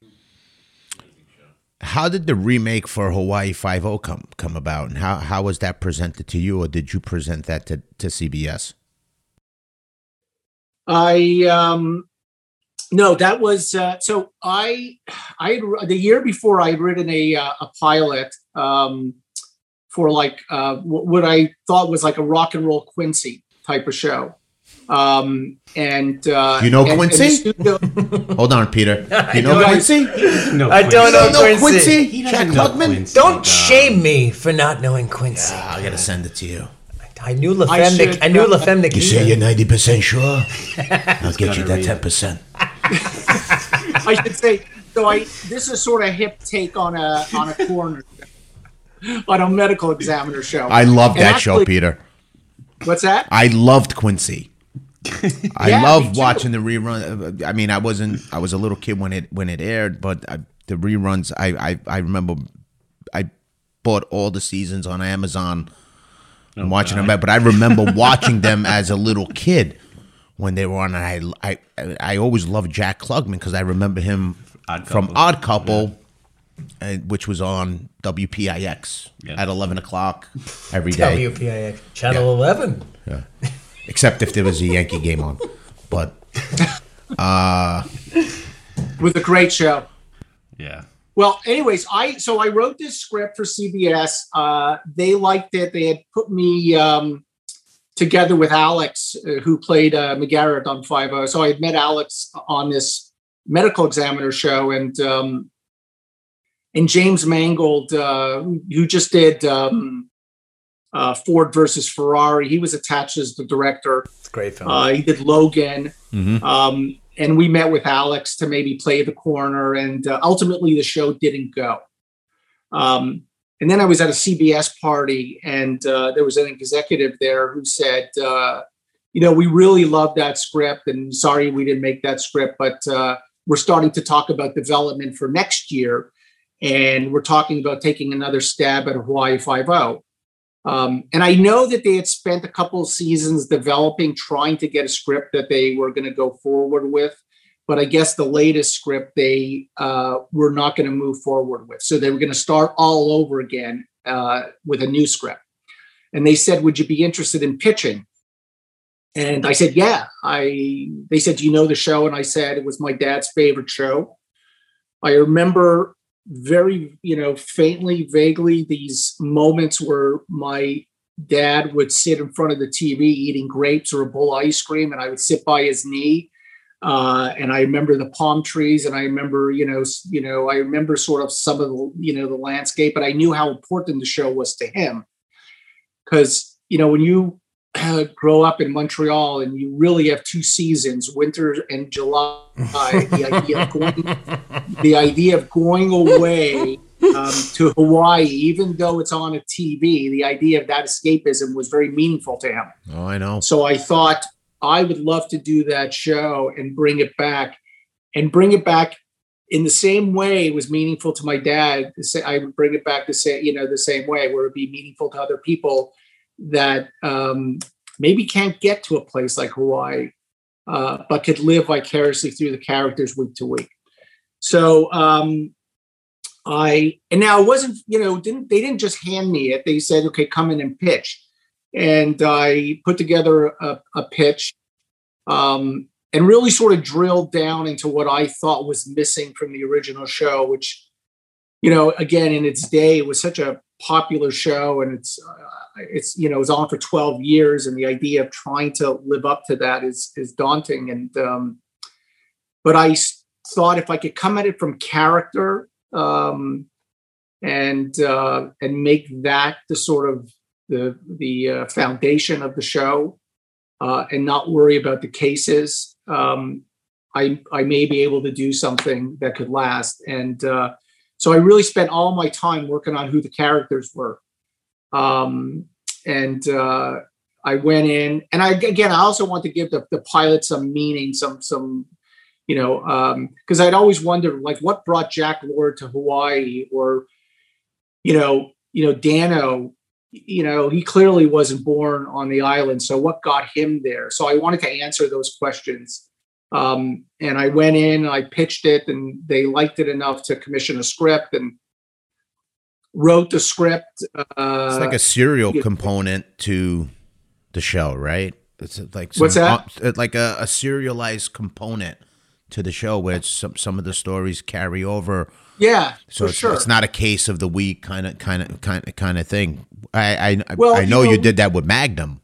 C: How did the remake for Hawaii Five O come come about, and how how was that presented to you, or did you present that to to CBS?
E: I um no, that was uh, so I I had, the year before I had written a uh, a pilot um for like uh what I thought was like a rock and roll Quincy type of show. Um and uh
C: You know
E: and- and
C: Quincy?
E: studio-
C: Hold on, Peter. You know
E: know-
C: Quincy?
A: no,
D: I don't know
C: No
D: Quincy.
C: Quincy?
A: He
C: Jack
A: know
C: Klugman?
A: Quincy,
D: Don't
A: no.
D: shame me for not knowing Quincy.
C: I gotta send it to you.
D: I knew La
E: I
D: Femme.
E: should,
D: Nik- I knew La Femme
C: You say you're ninety percent sure? I'll get you that ten percent.
E: I should say so I this is sort of hip take on a on a corner on a medical examiner show.
C: I love
E: And
C: that show, Peter.
E: What's that?
C: I loved Quincy. I
E: Yeah, me
C: loved
E: too.
C: watching the rerun. I mean, I wasn't. I was a little kid when it when it aired, but I, the reruns. I, I I remember. I bought all the seasons on Amazon and watching them. But I remember watching them as a little kid when they were on. And I I I always loved Jack Klugman because I remember him
A: Odd
C: from
A: Couple.
C: Odd Couple. uh, which was on WPIX
A: Yeah.
C: at eleven o'clock every day.
D: WPIX Channel 11.
C: Except if there was a Yankee game on. But uh,
E: with a great show.
A: Yeah.
E: Well, anyways, I so I wrote this script for CBS. Uh, they liked it. They had put me um, together with Alex, uh, who played uh, McGarrett on Five O. So I had met Alex on this medical examiner show, and um, and James Mangold, uh, who just did um, uh, Ford versus Ferrari. He was attached as the director.
D: Great film.
E: Uh, he did Logan.
C: Mhm.
E: Um, and we met with Alex to maybe play the corner. And uh, ultimately, the show didn't go. Um, and then I was at a CBS party, and uh, there was an executive there who said, uh, You know, we really love that script. And sorry we didn't make that script, but uh, we're starting to talk about development for next year. And we're talking about taking another stab at Hawaii 5 um, and I know that they had spent a couple of seasons developing, trying to get a script that they were going to go forward with. But I guess the latest script they uh, were not going to move forward with. So they were going to start all over again uh, with a new script. And they said, Would you be interested in pitching? and I said, yeah. I they said, do you know the show? And I said it was my dad's favorite show. I remember very, you know, faintly, vaguely these moments where my dad would sit in front of the TV eating grapes or a bowl of ice cream, and I would sit by his knee. Uh, and I remember the palm trees, and I remember, you know, you know, I remember sort of some of the, you know, the landscape. But I knew how important the show was to him, because you know, when you grow up in Montreal and you really have two seasons, winter and July. the idea of going, the idea of going away um, to Hawaii, even though it's on a TV, the idea of that escapism was very meaningful to him.
C: Oh, I know.
E: So I thought I would love to do that show and bring it back, and bring it back in the same way it was meaningful to my dad. To Say I would bring it back to say, you know, the same way where it'd be meaningful to other people that um, maybe can't get to a place like Hawaii, uh, but could live vicariously through the characters week to week. So um, I and now it wasn't you know didn't they didn't just hand me it. They said okay, come in and pitch, and I put together a, a pitch. Um, and really sort of drilled down into what I thought was missing from the original show, which, you know, again in its day it was such a popular show, and it's uh, it's you know it's on for 12 years and the idea of trying to live up to that is is daunting. And um but i thought if i could come at it from character um and uh and make that the sort of the the uh, foundation of the show uh and not worry about the cases um i i may be able to do something that could last. And uh so i really spent all my time working on who the characters were um, and uh, I went in, and I again, I also want to give the, the pilot some meaning, some some, you know, because um, I'd always wondered like what brought Jack Lord to Hawaii, or, you know, you know, Danno, you know, he clearly wasn't born on the island, so what got him there? So I wanted to answer those questions. Um, and I went in, I pitched it, and they liked it enough to commission a script. And wrote the script. Uh,
C: it's like a serial component to the show, right? It's like
E: some, what's that?
C: Uh, like a, a, serialized component to the show where some some of the stories carry over.
E: Yeah,
C: so
E: it's, sure.
C: it's not a case of the week kind of kind of kind of kind of thing. I I, well, I know you, know you, did that with Magnum.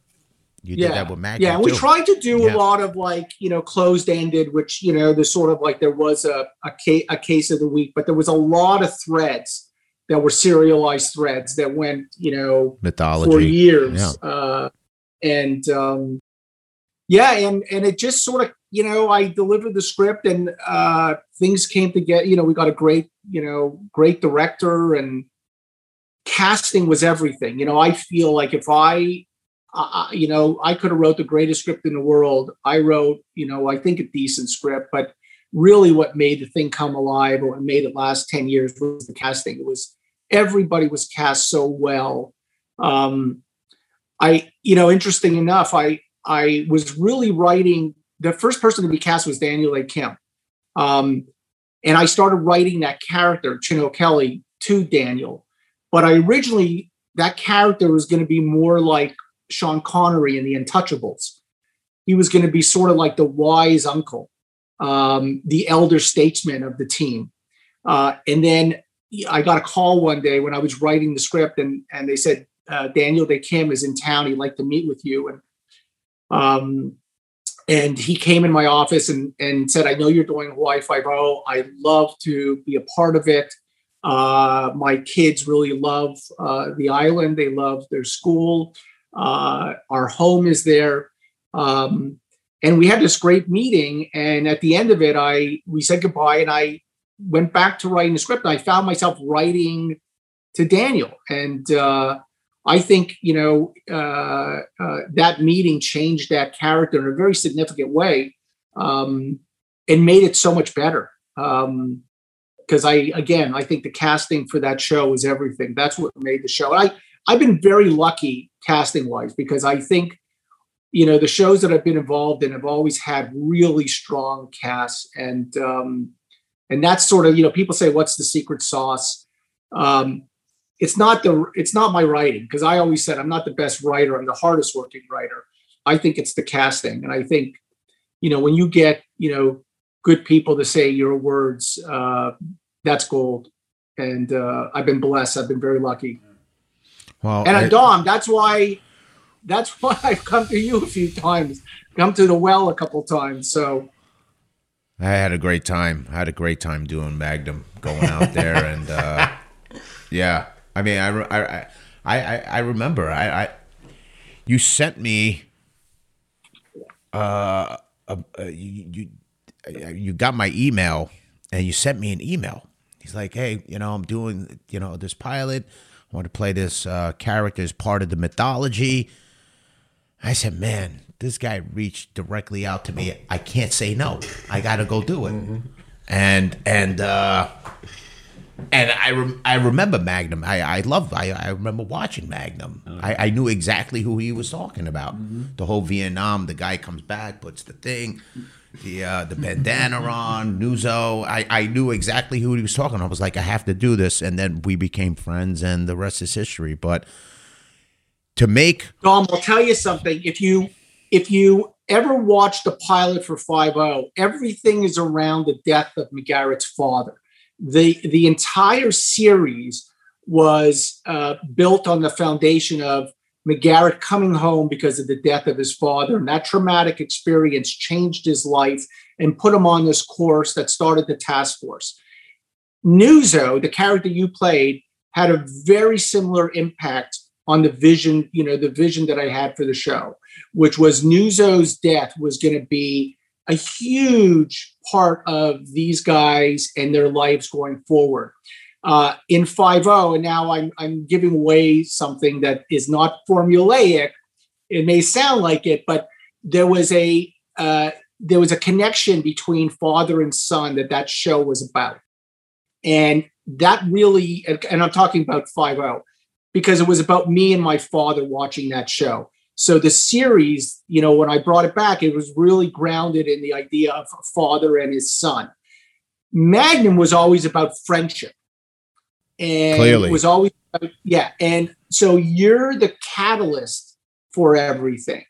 C: You
E: yeah,
C: did that with Magnum.
E: Yeah, we tried to do yeah. a lot of like you know closed ended, which you know there's sort of like there was a a case, a case of the week, but there was a lot of threads that were serialized threads that went, you know,
C: mythology
E: for years. Yeah. Uh, and um, yeah, and and it just sort of, you know, I delivered the script and uh, things came together. You know, we got a great, you know, great director and casting was everything. You know, I feel like if I uh, you know, I could have wrote the greatest script in the world. I wrote, you know, I think a decent script, but really what made the thing come alive or made it last 10 years was the casting. It was everybody was cast so well. Um, I, you know, interesting enough, I I was really writing. The first person to be cast was Daniel Dae Kim, um, and I started writing that character, Chin Ho Kelly to Daniel. But I originally that character was going to be more like Sean Connery in The Untouchables. He was going to be sort of like the wise uncle, um, the elder statesman of the team. Uh, and then I got a call one day when I was writing the script, and and they said uh, Daniel Dae Kim is in town. He'd like to meet with you, and um, and he came in my office and and said, I know you're doing Hawaii Five O. I'd love to be a part of it. Uh, my kids really love uh, the island. They love their school. Uh, our home is there. Um, and we had this great meeting. And at the end of it, I we said goodbye, and I went back to writing the script. I found myself writing to Daniel, and uh, I think you know uh, uh, that meeting changed that character in a very significant way, um, and made it so much better. Because um, I again, I think the casting for that show was everything. That's what made the show. And I I've been very lucky casting wise because I think you know the shows that I've been involved in have always had really strong casts and. Um, and that's sort of you know people say what's the secret sauce um, it's not the it's not my writing because i always said i'm not the best writer i'm the hardest working writer I think it's the casting, and I think you know when you get you know good people to say your words, uh, that's gold. And uh, I've been blessed. I've been very lucky.
C: Well,
E: And
C: I-
E: I, Dom, that's why that's why I've come to you a few times. Come to the well a couple times. So
C: I had a great time. I had a great time doing Magnum, going out there, and uh, yeah. I mean, I, I, I, I, I remember. I, I, you sent me. Uh, uh, uh, you, you, uh, you got my email, and you sent me an email. He's like, "Hey, you know, I'm doing, you know, this pilot. I want to play this uh, character as part of the mythology." I said, man, this guy reached directly out to me. I can't say no. I got to go do it. And and uh, and I rem- I remember Magnum. I I love. I I remember watching Magnum. I, I knew exactly who he was talking about. The whole Vietnam. The guy comes back, puts the thing. The uh, the bandana on Nuzo, I, I knew exactly who he was talking. About. I was like, I have to do this, and then we became friends, and the rest is history. But to make
E: Dom, I'll tell you something. If you if you ever watch the pilot for 5 everything is around the death of McGarrett's father. The the entire series was uh, built on the foundation of McGarrett coming home because of the death of his father. And that traumatic experience changed his life and put him on this course that started the task force. Nuzo, the character you played, had a very similar impact on the vision, you know, the vision that I had for the show, which was Nuzo's death was going to be a huge part of these guys and their lives going forward. Uh, in Five O, and now I'm, I'm giving away something that is not formulaic. It may sound like it, but there was a uh, there was a connection between father and son that that show was about, and that really, and I'm talking about Five O because it was about me and my father watching that show. So the series, you know, when I brought it back, it was really grounded in the idea of a father and his son. Magnum was always about friendship. And
C: Clearly.
E: it was always yeah. And so you're the catalyst for everything.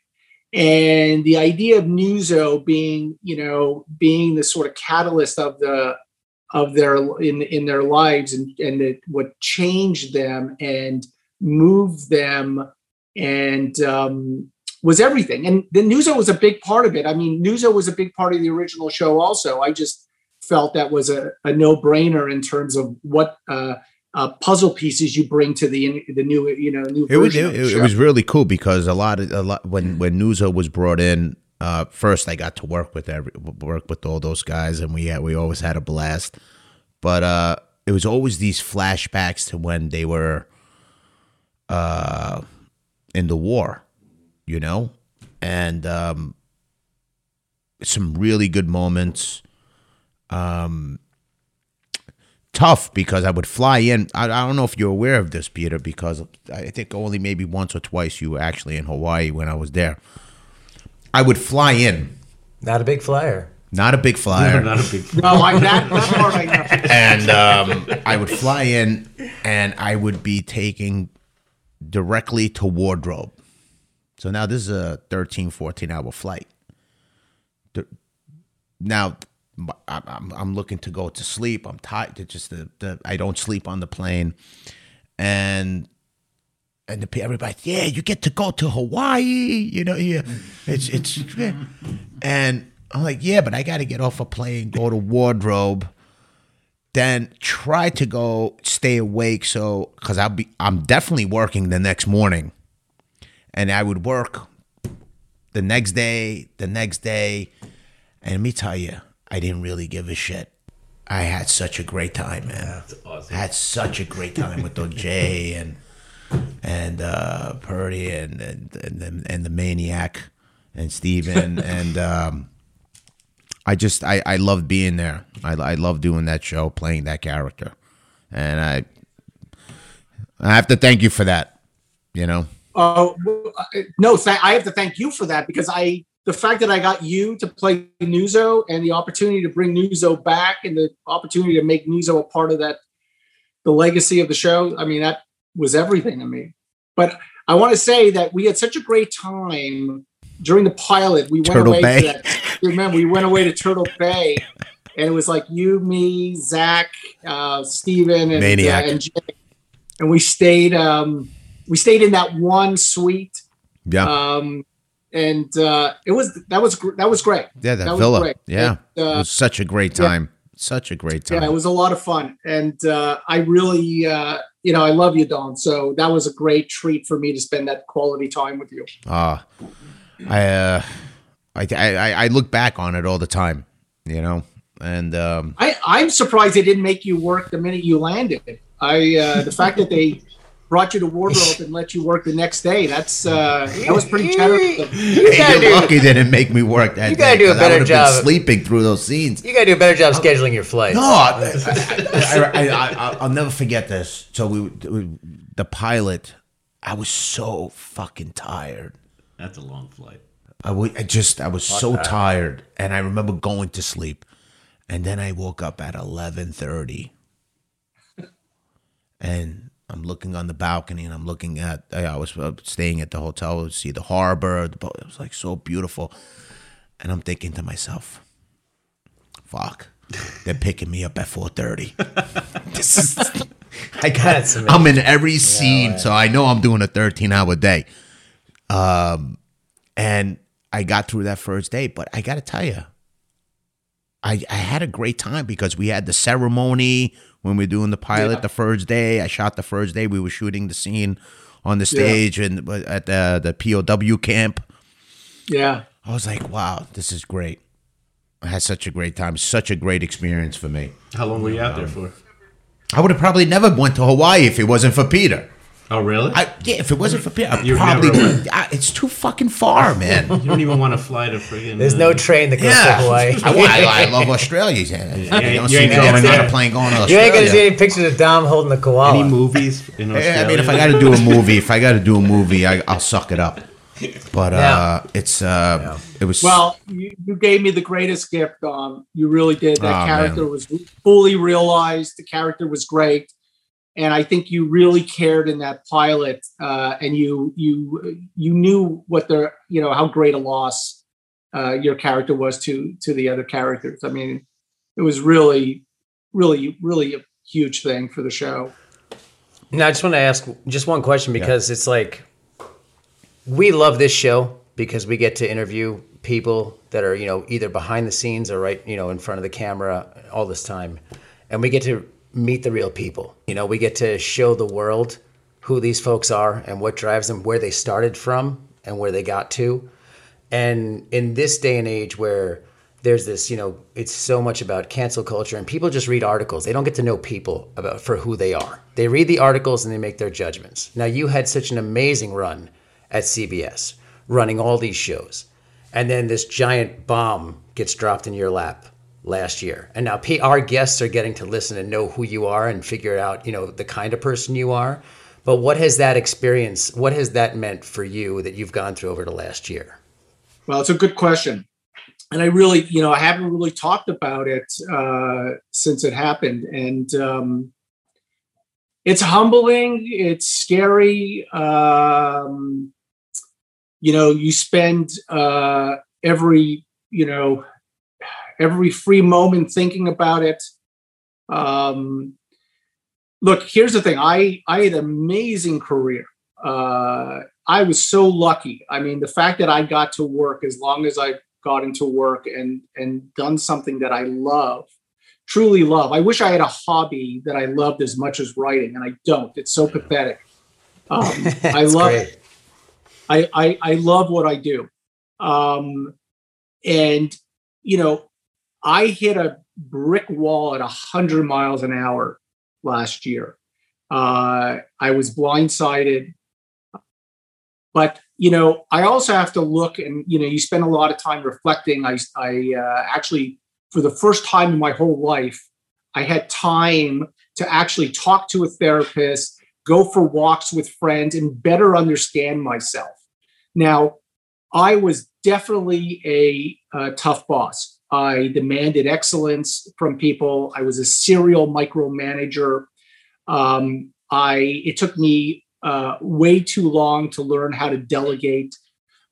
E: And the idea of Nuzo being, you know, being the sort of catalyst of the of their in in their lives and and the, what changed them and moved them and um, was everything. And the Nuzo was a big part of it. I mean, Nuzo was a big part of the original show. Also, I just felt that was a, a no brainer in terms of what uh, uh, puzzle pieces you bring to the the new you know new
C: It was it, it, was really cool because a lot of a lot when when Nuzo was brought in. Uh, first, I got to work with every work with all those guys, and we had, we always had a blast. But uh, it was always these flashbacks to when they were uh, in the war, you know, and um, some really good moments. Um, tough because I would fly in. I, I don't know if you're aware of this, Peter, because I think only maybe once or twice you were actually in Hawaii when I was there. I would fly in,
D: Not a big flyer.
C: not a big flyer,
A: Not a big.
E: no, I, that, that part I know.
C: and um, I would fly in, and I would be taking directly to wardrobe. So now this is a 13, 14 hour flight. Now I'm, I'm, I'm looking to go to sleep. I'm tired. It's just the, the I don't sleep on the plane, and and the, pe- everybody, yeah, you get to go to Hawaii. You know, yeah, it's it's, and I'm like, yeah, but I got to get off a plane, go to wardrobe then try to go stay awake so because i'll be i'm definitely working the next morning. And i would work the next day the next day. And let me tell you i didn't really give a shit. I had such a great time man. I had such a great time with jay and and uh purdy and and and, the- and the maniac and steven and um I just I I love being there. I I love doing that show, playing that character, and I I have to thank you for that. You know,
E: well, uh, no, th- I have to thank you for that because I, the fact that I got you to play Nuzo and the opportunity to bring Nuzo back and the opportunity to make Nuzo a part of that, the legacy of the show. I mean, that was everything to me. But I want to say that we had such a great time during the pilot, we went
C: Turtle
E: away
C: Bay.
E: to that. Remember, we went away to Turtle Bay, and it was like you, me, Zach, uh, Steven, and, uh,
C: Maniac.
E: and Jay, and we stayed. Um, we stayed in that one suite,
C: Yeah.
E: um, and uh, it was that was that was great.
C: yeah, that,
E: that was
C: villa.
E: great.
C: Yeah. It
E: uh,
C: was such a great
E: yeah.
C: Such a great time.
E: Yeah, it was a lot of fun, and uh, I really, uh, you know, I love you, Don. So that was a great treat for me to spend that quality time with you.
C: Ah, I, uh, I, I, I look back on it all the time, you know, and um,
E: I, I'm surprised they didn't make you work the minute you landed. I, uh, the fact that they brought you to wardrobe and let you work the next day, that's uh, that was pretty generous. of them.
D: You
C: hey,
D: gotta
C: you're
D: do,
C: lucky they didn't make me work that
D: You gotta
C: day,
D: do a
C: 'cause I
D: better
C: would've been
D: job.
C: sleeping through those scenes.
D: you gotta do a better job scheduling your flights.
C: No, I, I, I, I, I'll never forget this. So we, we, the pilot, I was so fucking tired.
A: That's a long flight.
C: I wa- I just I was so tired, and I remember going to sleep, and then I woke up at eleven thirty, and I'm looking on the balcony, and I'm looking at I was uh, staying at the hotel to see the harbor. The boat, it was like so beautiful, and I'm thinking to myself, "Fuck, they're picking me up at four thirty. this is I got
D: amazing.
C: I'm in every scene, so I know I'm doing a 13 hour day. Um, and I got through that first day, but I got to tell you, I I had a great time because we had the ceremony when we are doing the pilot
E: Yeah.
C: the first day. I shot the first day. We were shooting the scene on the stage and at the the POW camp.
E: Yeah,
C: I was like, wow, this is great. I had such a great time, such a great experience for me.
A: How long were you out there um, for?
C: I would have probably never went to Hawaii if it wasn't for Peter.
A: Oh, really?
C: I, yeah, if it wasn't for Peter, I
A: You'd
C: probably.
A: never
C: I, it's too fucking far, man.
A: you don't even want to fly to friggin'
D: There's
A: uh,
D: no train that goes
C: yeah,
D: to Hawaii.
C: I, I, I love Australia. Yeah. you
A: ain't-
C: don't
A: you
C: see
A: ain't
C: me
A: going
C: on
A: there.
C: a plane going to
D: You
C: Australia.
D: ain't gonna see any pictures of Dom holding the koala.
A: any movies in Australia.
C: Yeah, I mean, if I got to do a movie, if I got to do a movie, I, I'll suck it up. But uh, it's uh, it was
E: Well, you, you gave me the greatest gift, Dom. You really did. That
C: Aw,
E: character
C: man.
E: was fully realized. The character was great, and I think you really cared in that pilot. Uh, and you you you knew what the you know how great a loss uh, your character was to to the other characters. I mean, it was really, really, really a huge thing for the show.
D: No, I just want to ask just one question because it's like we love this show because we get to interview people that are you know either behind the scenes or right you know in front of the camera all this time, and we get to meet the real people. You know, we get to show the world who these folks are and what drives them, where they started from, and where they got to. And in this day and age where there's this, you know, it's so much about cancel culture and people just read articles. They don't get to know people about for who they are. They read the articles and they make their judgments. Now you had such an amazing run at CBS, running all these shows. And then this giant bomb gets dropped in your lap last year. And now our guests are getting to listen and know who you are and figure out, you know, the kind of person you are. But what has that experience, what has that meant for you that you've gone through over the last year?
E: Well, it's a good question. And I really, you know, I haven't really talked about it uh, since it happened. And um, it's humbling, it's scary. Um, you know, you spend uh, every, you know, every free moment thinking about it. Um, look, here's the thing I, I had an amazing career. Uh, I was so lucky. I mean, the fact that I got to work as long as I got into work and and done something that I love, truly love. I wish I had a hobby that I loved as much as writing, and I don't. It's so pathetic. Um, I love
D: great.
E: I, I I love what I do. Um, and you know, I hit a brick wall at hundred miles an hour last year. Uh, I was blindsided, but you know, I also have to look and you know, you spend a lot of time reflecting. I I uh, actually, for the first time in my whole life, I had time to actually talk to a therapist, go for walks with friends, and better understand myself. Now, I was definitely a, uh tough boss. I demanded excellence from people. I was a serial micromanager. Um, I it took me uh, way too long to learn how to delegate.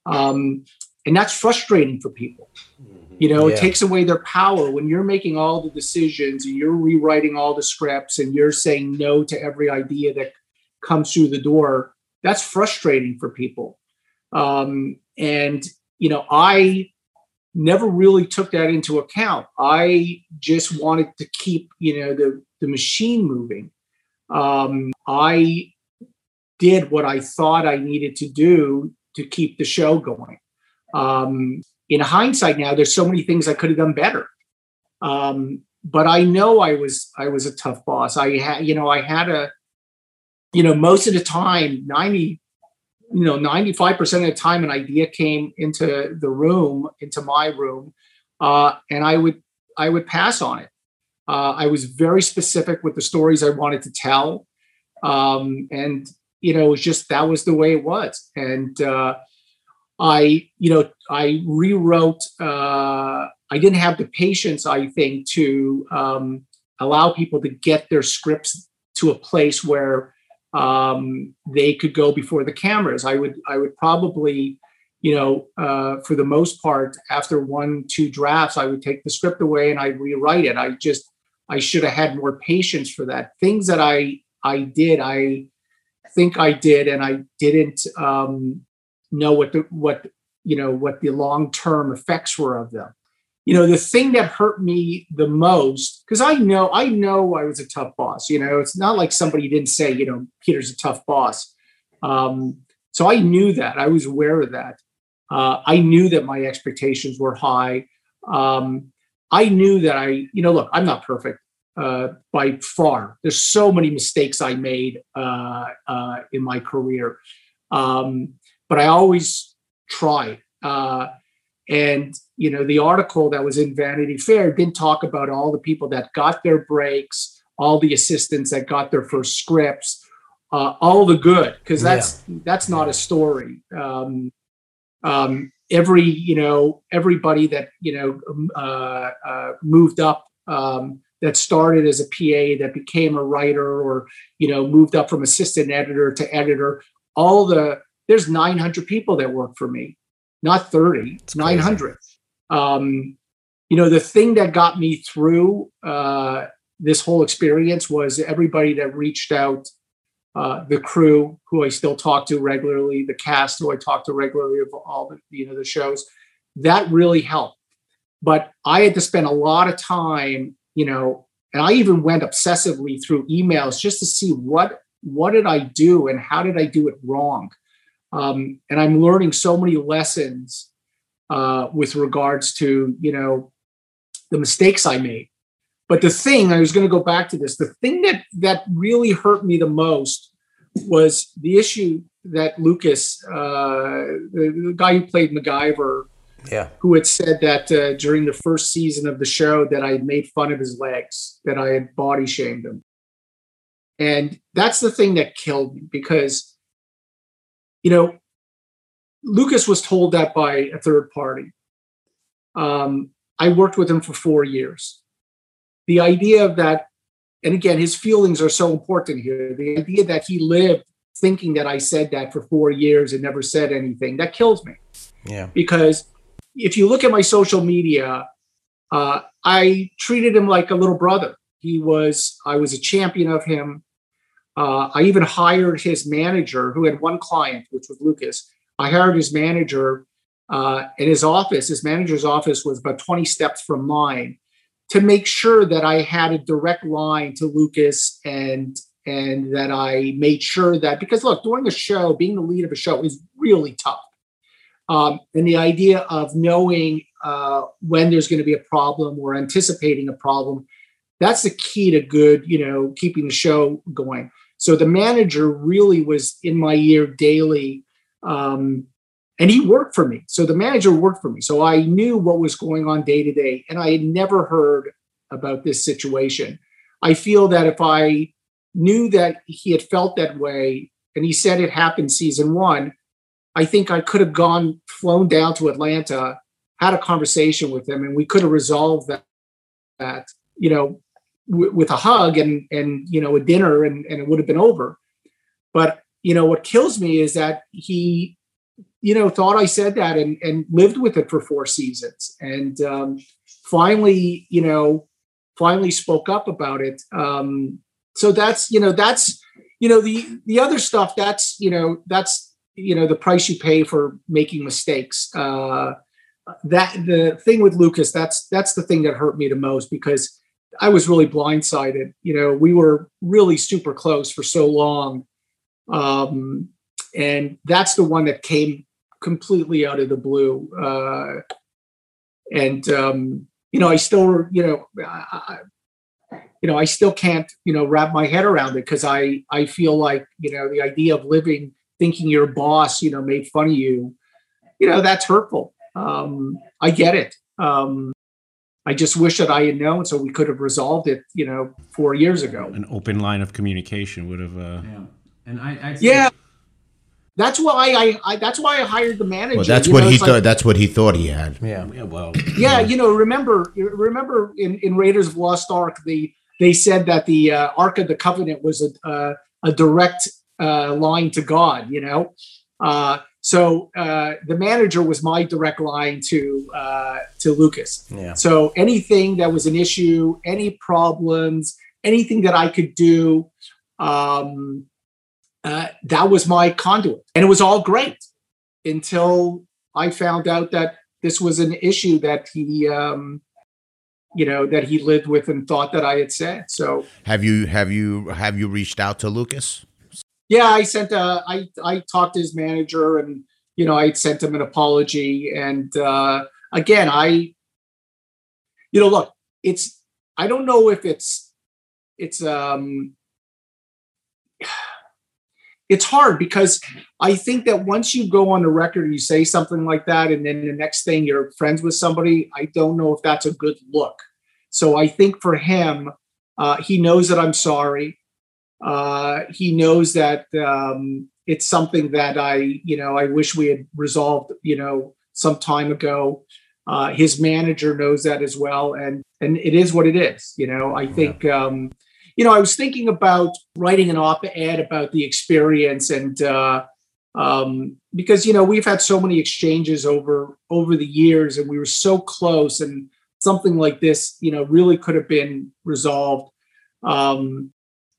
E: Um, and that's frustrating for people. You know,
D: Yeah.
E: it takes away their power when you're making all the decisions and you're rewriting all the scripts and you're saying no to every idea that comes through the door. That's frustrating for people. Um, and, you know, I never really took that into account. I just wanted to keep, you know, the, the machine moving. Um, I did what I thought I needed to do to keep the show going. Um, in hindsight, now there's so many things I could have done better. Um, but I know I was I was a tough boss. I had you know I had a you know most of the time 90 you know 95% of the time an idea came into the room into my room uh, and I would I would pass on it. Uh, I was very specific with the stories I wanted to tell, um, and you know it was just that was the way it was. And uh, I you know I rewrote. Uh, I didn't have the patience, I think, to um, allow people to get their scripts to a place where um, they could go before the cameras. I would I would probably you know, uh, for the most part, after one, two drafts, I would take the script away and I'd rewrite it. I just, I should have had more patience for that. Things that I, I did, I think I did, and I didn't um, know what the, what, you know, what the long-term effects were of them. You know, the thing that hurt me the most, because I know, I know I was a tough boss. You know, it's not like somebody didn't say, you know, Peter's a tough boss. Um, so I knew that. I was aware of that. Uh, I knew that my expectations were high. Um, I knew that I, you know, look, I'm not perfect uh, by far. There's so many mistakes I made uh, uh, in my career, um, but I always tried. Uh, and you know, the article that was in Vanity Fair didn't talk about all the people that got their breaks, all the assistants that got their first scripts, uh, all the good, because that's that's not a story. Um, um, every you know everybody that you know um, uh, uh, moved up um, that started as a PA that became a writer or you know moved up from assistant editor to editor. All the there's 900 people that work for me, not 30. It's 900. Um, you know the thing that got me through uh, this whole experience was everybody that reached out uh, the crew who I still talk to regularly, the cast who I talk to regularly of all the you know the shows, that really helped. But I had to spend a lot of time, you know, and I even went obsessively through emails just to see what what did I do and how did I do it wrong. Um, and I'm learning so many lessons uh, with regards to you know the mistakes I made. But the thing I was going to go back to this. The thing that that really hurt me the most was the issue that Lucas, uh, the, the guy who played MacGyver,
D: Yeah.
E: who had said that uh, during the first season of the show that I had made fun of his legs, that I had body shamed him, and that's the thing that killed me because, you know, Lucas was told that by a third party. Um, I worked with him for four years the idea of that, and again, his feelings are so important here. The idea that he lived thinking that I said that for four years and never said anything, that kills me.
D: Yeah.
E: Because if you look at my social media, uh, I treated him like a little brother. He was, I was a champion of him. Uh, I even hired his manager, who had one client, which was Lucas. I hired his manager uh, in his office. His manager's office was about 20 steps from mine to make sure that I had a direct line to Lucas and and that I made sure that because look, doing a show, being the lead of a show is really tough. Um, and the idea of knowing uh, when there's going to be a problem or anticipating a problem, that's the key to good, you know, keeping the show going. So the manager really was in my ear daily. Um, and he worked for me. So the manager worked for me. So I knew what was going on day to day, and I had never heard about this situation. I feel that if I knew that he had felt that way, and he said it happened season one, I think I could have gone, flown down to Atlanta, had a conversation with him, and we could have resolved that, that you know, w- with a hug and and you know a dinner, and and it would have been over. But you know what kills me is that he you know, thought I said that and and lived with it for four seasons, and um, finally, you know, finally spoke up about it. Um, so that's you know that's you know the the other stuff that's you know that's you know the price you pay for making mistakes. Uh, that the thing with Lucas, that's that's the thing that hurt me the most because I was really blindsided. You know, we were really super close for so long. Um, and that's the one that came completely out of the blue. Uh, and um, you know, I still, you know, I, you know, I still can't, you know, wrap my head around it because I, I feel like, you know, the idea of living thinking your boss, you know, made fun of you, you know, that's hurtful. Um, I get it. Um, I just wish that I had known so we could have resolved it, you know, four years ago.
B: An open line of communication would have. Uh...
A: Yeah, and I, I
E: yeah. That's why I, I, That's why I hired the manager.
C: Well, that's what know, he thought. Like, that's what he thought he had.
D: Yeah.
B: Yeah. Well.
E: Yeah, you know, remember, remember in, in Raiders of Lost Ark, the they said that the uh, Ark of the Covenant was a uh, a direct uh, line to God. You know, uh, so uh, the manager was my direct line to uh, to Lucas.
D: Yeah.
E: So anything that was an issue, any problems, anything that I could do, um, uh, that was my conduit, and it was all great until I found out that this was an issue that he, um, you know, that he lived with and thought that I had said. So
C: have you have you have you reached out to Lucas?
E: yeah, I sent a, I, I talked to his manager and, you know, I sent him an apology. And uh, again, I, you know, look, it's, I don't know if it's, it's, um, it's hard because I think that once you go on the record and you say something like that, and then the next thing you're friends with somebody, I don't know if that's a good look. So I think for him, uh, he knows that I'm sorry. Uh, he knows that um, it's something that I, you know, I wish we had resolved, you know, some time ago. Uh, his manager knows that as well, and and it is what it is. You know, I think, um, you know, I was thinking about writing an op-ed about the experience, and uh, um, because you know we've had so many exchanges over over the years, and we were so close, and something like this, you know, really could have been resolved. Um,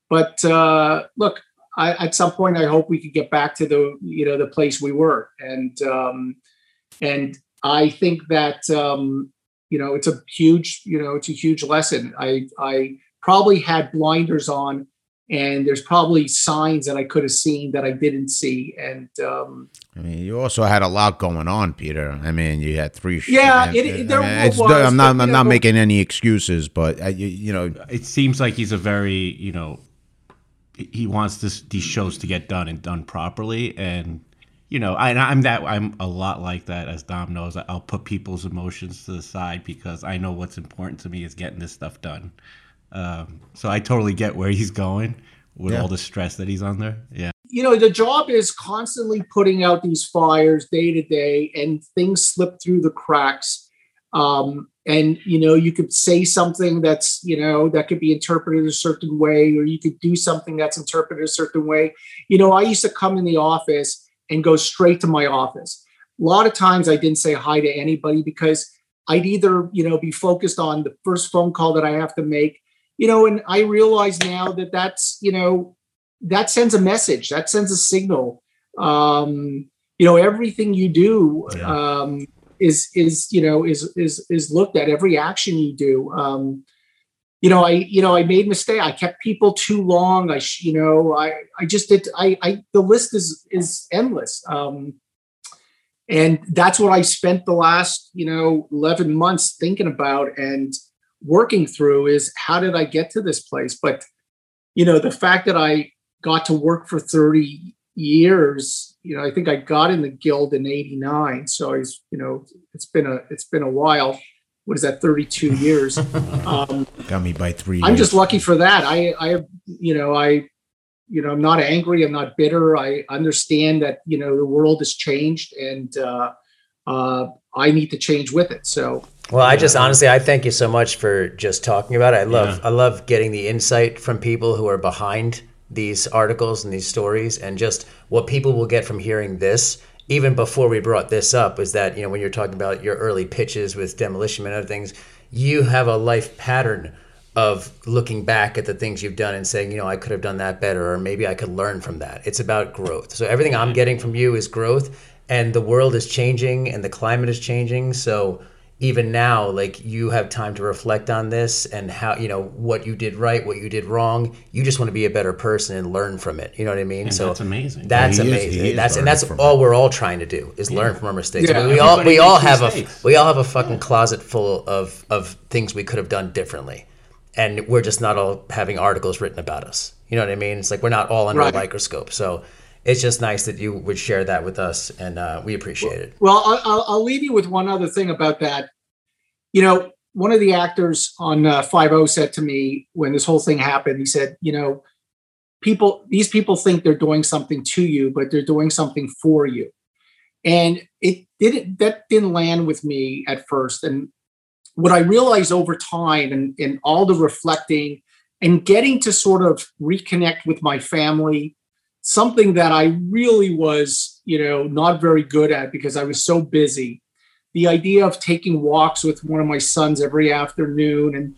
E: but uh, look, I, at some point, I hope we could get back to the you know the place we were, and um, and I think that um, you know it's a huge you know it's a huge lesson. I I probably had blinders on, and there's probably signs that I could have seen that I didn't see, and um,
C: I mean, you also had a lot going on, Peter. I mean, you had three.
E: Yeah, it, it, there
C: I mean,
E: was,
C: I'm not.
E: but,
C: I'm
E: you
C: not making any excuses, but uh, you, you know,
B: It seems like he's a very you know. He wants this these shows to get done and done properly, and you know, I, I'm that I'm a lot like that, as Dom knows. I'll put people's emotions to the side because I know what's important to me is getting this stuff done. Um, so I totally get where he's going with
C: Yeah.
B: all the stress that he's under. Yeah.
E: you know the job is constantly putting out these fires day to day and things slip through the cracks um, and you know you could say something that's you know that could be interpreted a certain way or you could do something that's interpreted a certain way you know i used to come in the office and go straight to my office a lot of times i didn't say hi to anybody because i'd either you know be focused on the first phone call that i have to make you know and i realize now that that's you know that sends a message that sends a signal. Um you know everything you do um is is you know is is is looked at every action you do. Um you know i you know i made mistake i kept people too long i you know i i just did i i the list is is endless. Um and that's what i spent the last you know 11 months thinking about and working through is how did i get to this place? But you know the fact that i got to work for 30 years you know i think i got in the guild in 89 so i was you know it's been a it's been a while. What is that 32 years? Um
C: got me by three.
E: i'm just lucky for that. I i you know i you know i'm not angry i'm not bitter. I understand that you know the world has changed and uh uh i need to change with it. So
D: Well, I just honestly, I thank you so much for just talking about it. I love,
B: Yeah.
D: I love getting the insight from people who are behind these articles and these stories, and just what people will get from hearing this even before we brought this up is that you know when you're talking about your early pitches with demolition and other things you have a life pattern of looking back at the things you've done and saying you know i could have done that better or maybe i could learn from that. It's about growth. So everything i'm mm-hmm. getting from you is growth and the world is changing and the climate is changing. So even now like you have time to reflect on this and how you know what you did right what you did wrong. You just want to be a better person and learn from it. You know what i mean?
B: And
D: so
B: that's amazing.
D: that's
C: Yeah, he
D: amazing
C: he is
D: that's and that's all we're all trying to do is learn from our mistakes.
E: Yeah.
D: we all we all
B: makes
D: have a we all have a fucking closet full of of things we could have done differently. And we're just not all having articles written about us. You know what i mean? It's like we're not all under
E: Right.
D: a microscope. So it's just nice that you would share that with us and uh, we appreciate it
E: Well, I'll, I'll, leave you with one other thing about that. You know, one of the actors on uh, Five O said to me when this whole thing happened, he said, "You know, people, these people think they're doing something to you, but they're doing something for you." And it didn't that didn't land with me at first. And what I realized over time, and, and all the reflecting and getting to sort of reconnect with my family something that I really was, you know, not very good at because I was so busy. The idea of taking walks with one of my sons every afternoon and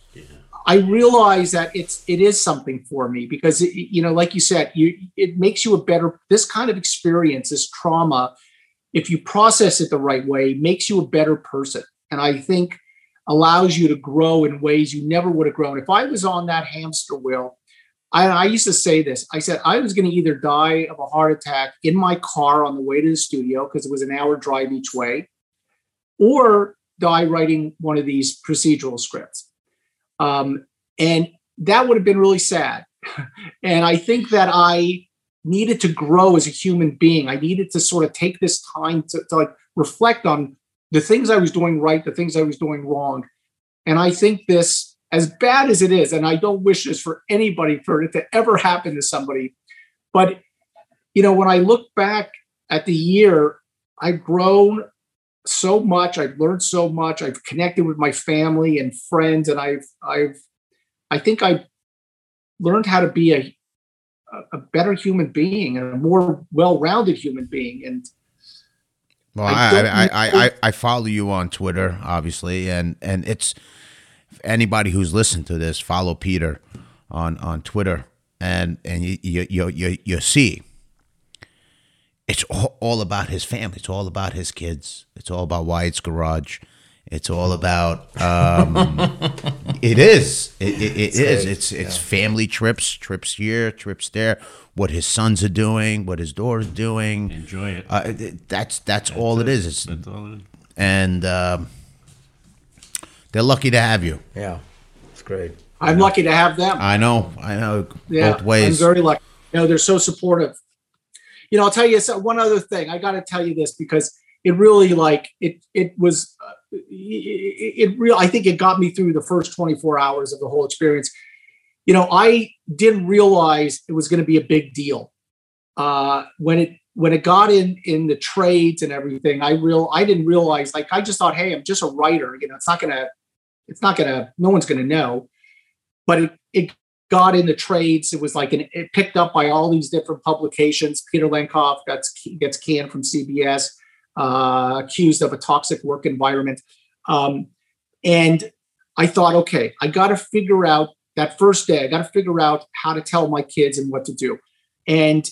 E: I realized that it's it is something for me because it, you know, like you said, you it makes you a better this kind of experience, this trauma, if you process it the right way, makes you a better person. And I think allows you to grow in ways you never would have grown. If I was on that hamster wheel, I, I used to say this. I said I was going to either die of a heart attack in my car on the way to the studio because it was an hour drive each way, or die writing one of these procedural scripts. Um, and that would have been really sad. and I think that I needed to grow as a human being. I needed to sort of take this time to, to like reflect on the things I was doing right, the things I was doing wrong. And I think this, as bad as it is, and I don't wish this for anybody for it to ever happen to somebody, but you know, when I look back at the year, I've grown so much. I've learned so much. I've connected with my family and friends, and I've I've I think I learned how to be a a better human being and a more well-rounded human being. And
C: Well,
E: I
C: I I, I, I, I follow you on Twitter, obviously, and and it's anybody who's listened to this follow Peter on on Twitter, and and you you you you, see it's all, all about his family. It's all about his kids. It's all about Wyatt's garage. It's all about. Um, it is. It, it, it is. It's it's family trips, trips here, trips there. What his sons are doing, what his daughter's doing.
B: Enjoy it.
C: Uh, it- that's that's all it is. It's,
B: That's all it is.
C: and um, they're lucky to have you.
D: yeah it's great
E: I'm lucky to have them.
C: I know. I know.
E: yeah,
C: both ways.
E: I'm very lucky. You know, they're so supportive. You know, I'll tell you so- one other thing. I got to tell you this because it really like it. It was. Uh, it, it real. I think it got me through the first 24 hours of the whole experience. You know, I didn't realize it was going to be a big deal uh, when it when it got in in the trades and everything. I real I didn't realize. Like I just thought, hey, I'm just a writer. You know, it's not gonna. It's not gonna. No one's gonna know. But it it got in the trades. It was like an, it picked up by all these different publications. Peter Lenkov gets gets canned from CBS, uh, accused of a toxic work environment, um, and I thought, okay, I got to figure out that first day. I got to figure out how to tell my kids and what to do, and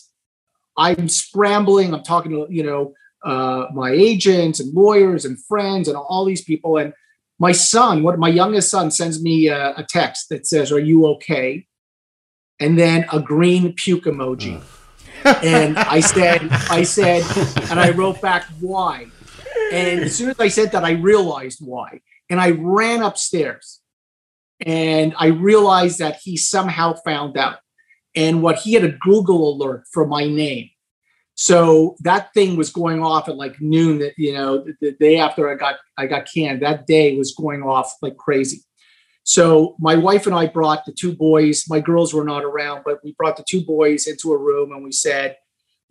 E: I'm scrambling. I'm talking to you know uh, my agents and lawyers and friends and all these people and my son, what my youngest son sends me a, a text that says, "Are you okay?" And then a green puke emoji. and I said, I said, and I wrote back, "Why?" And as soon as I said that, I realized why. And I ran upstairs, and I realized that he somehow found out, and what he had a Google alert for my name. So that thing was going off at like noon. That you know, the, the day after I got I got canned, that day was going off like crazy. So my wife and I brought the two boys. My girls were not around, but we brought the two boys into a room and we said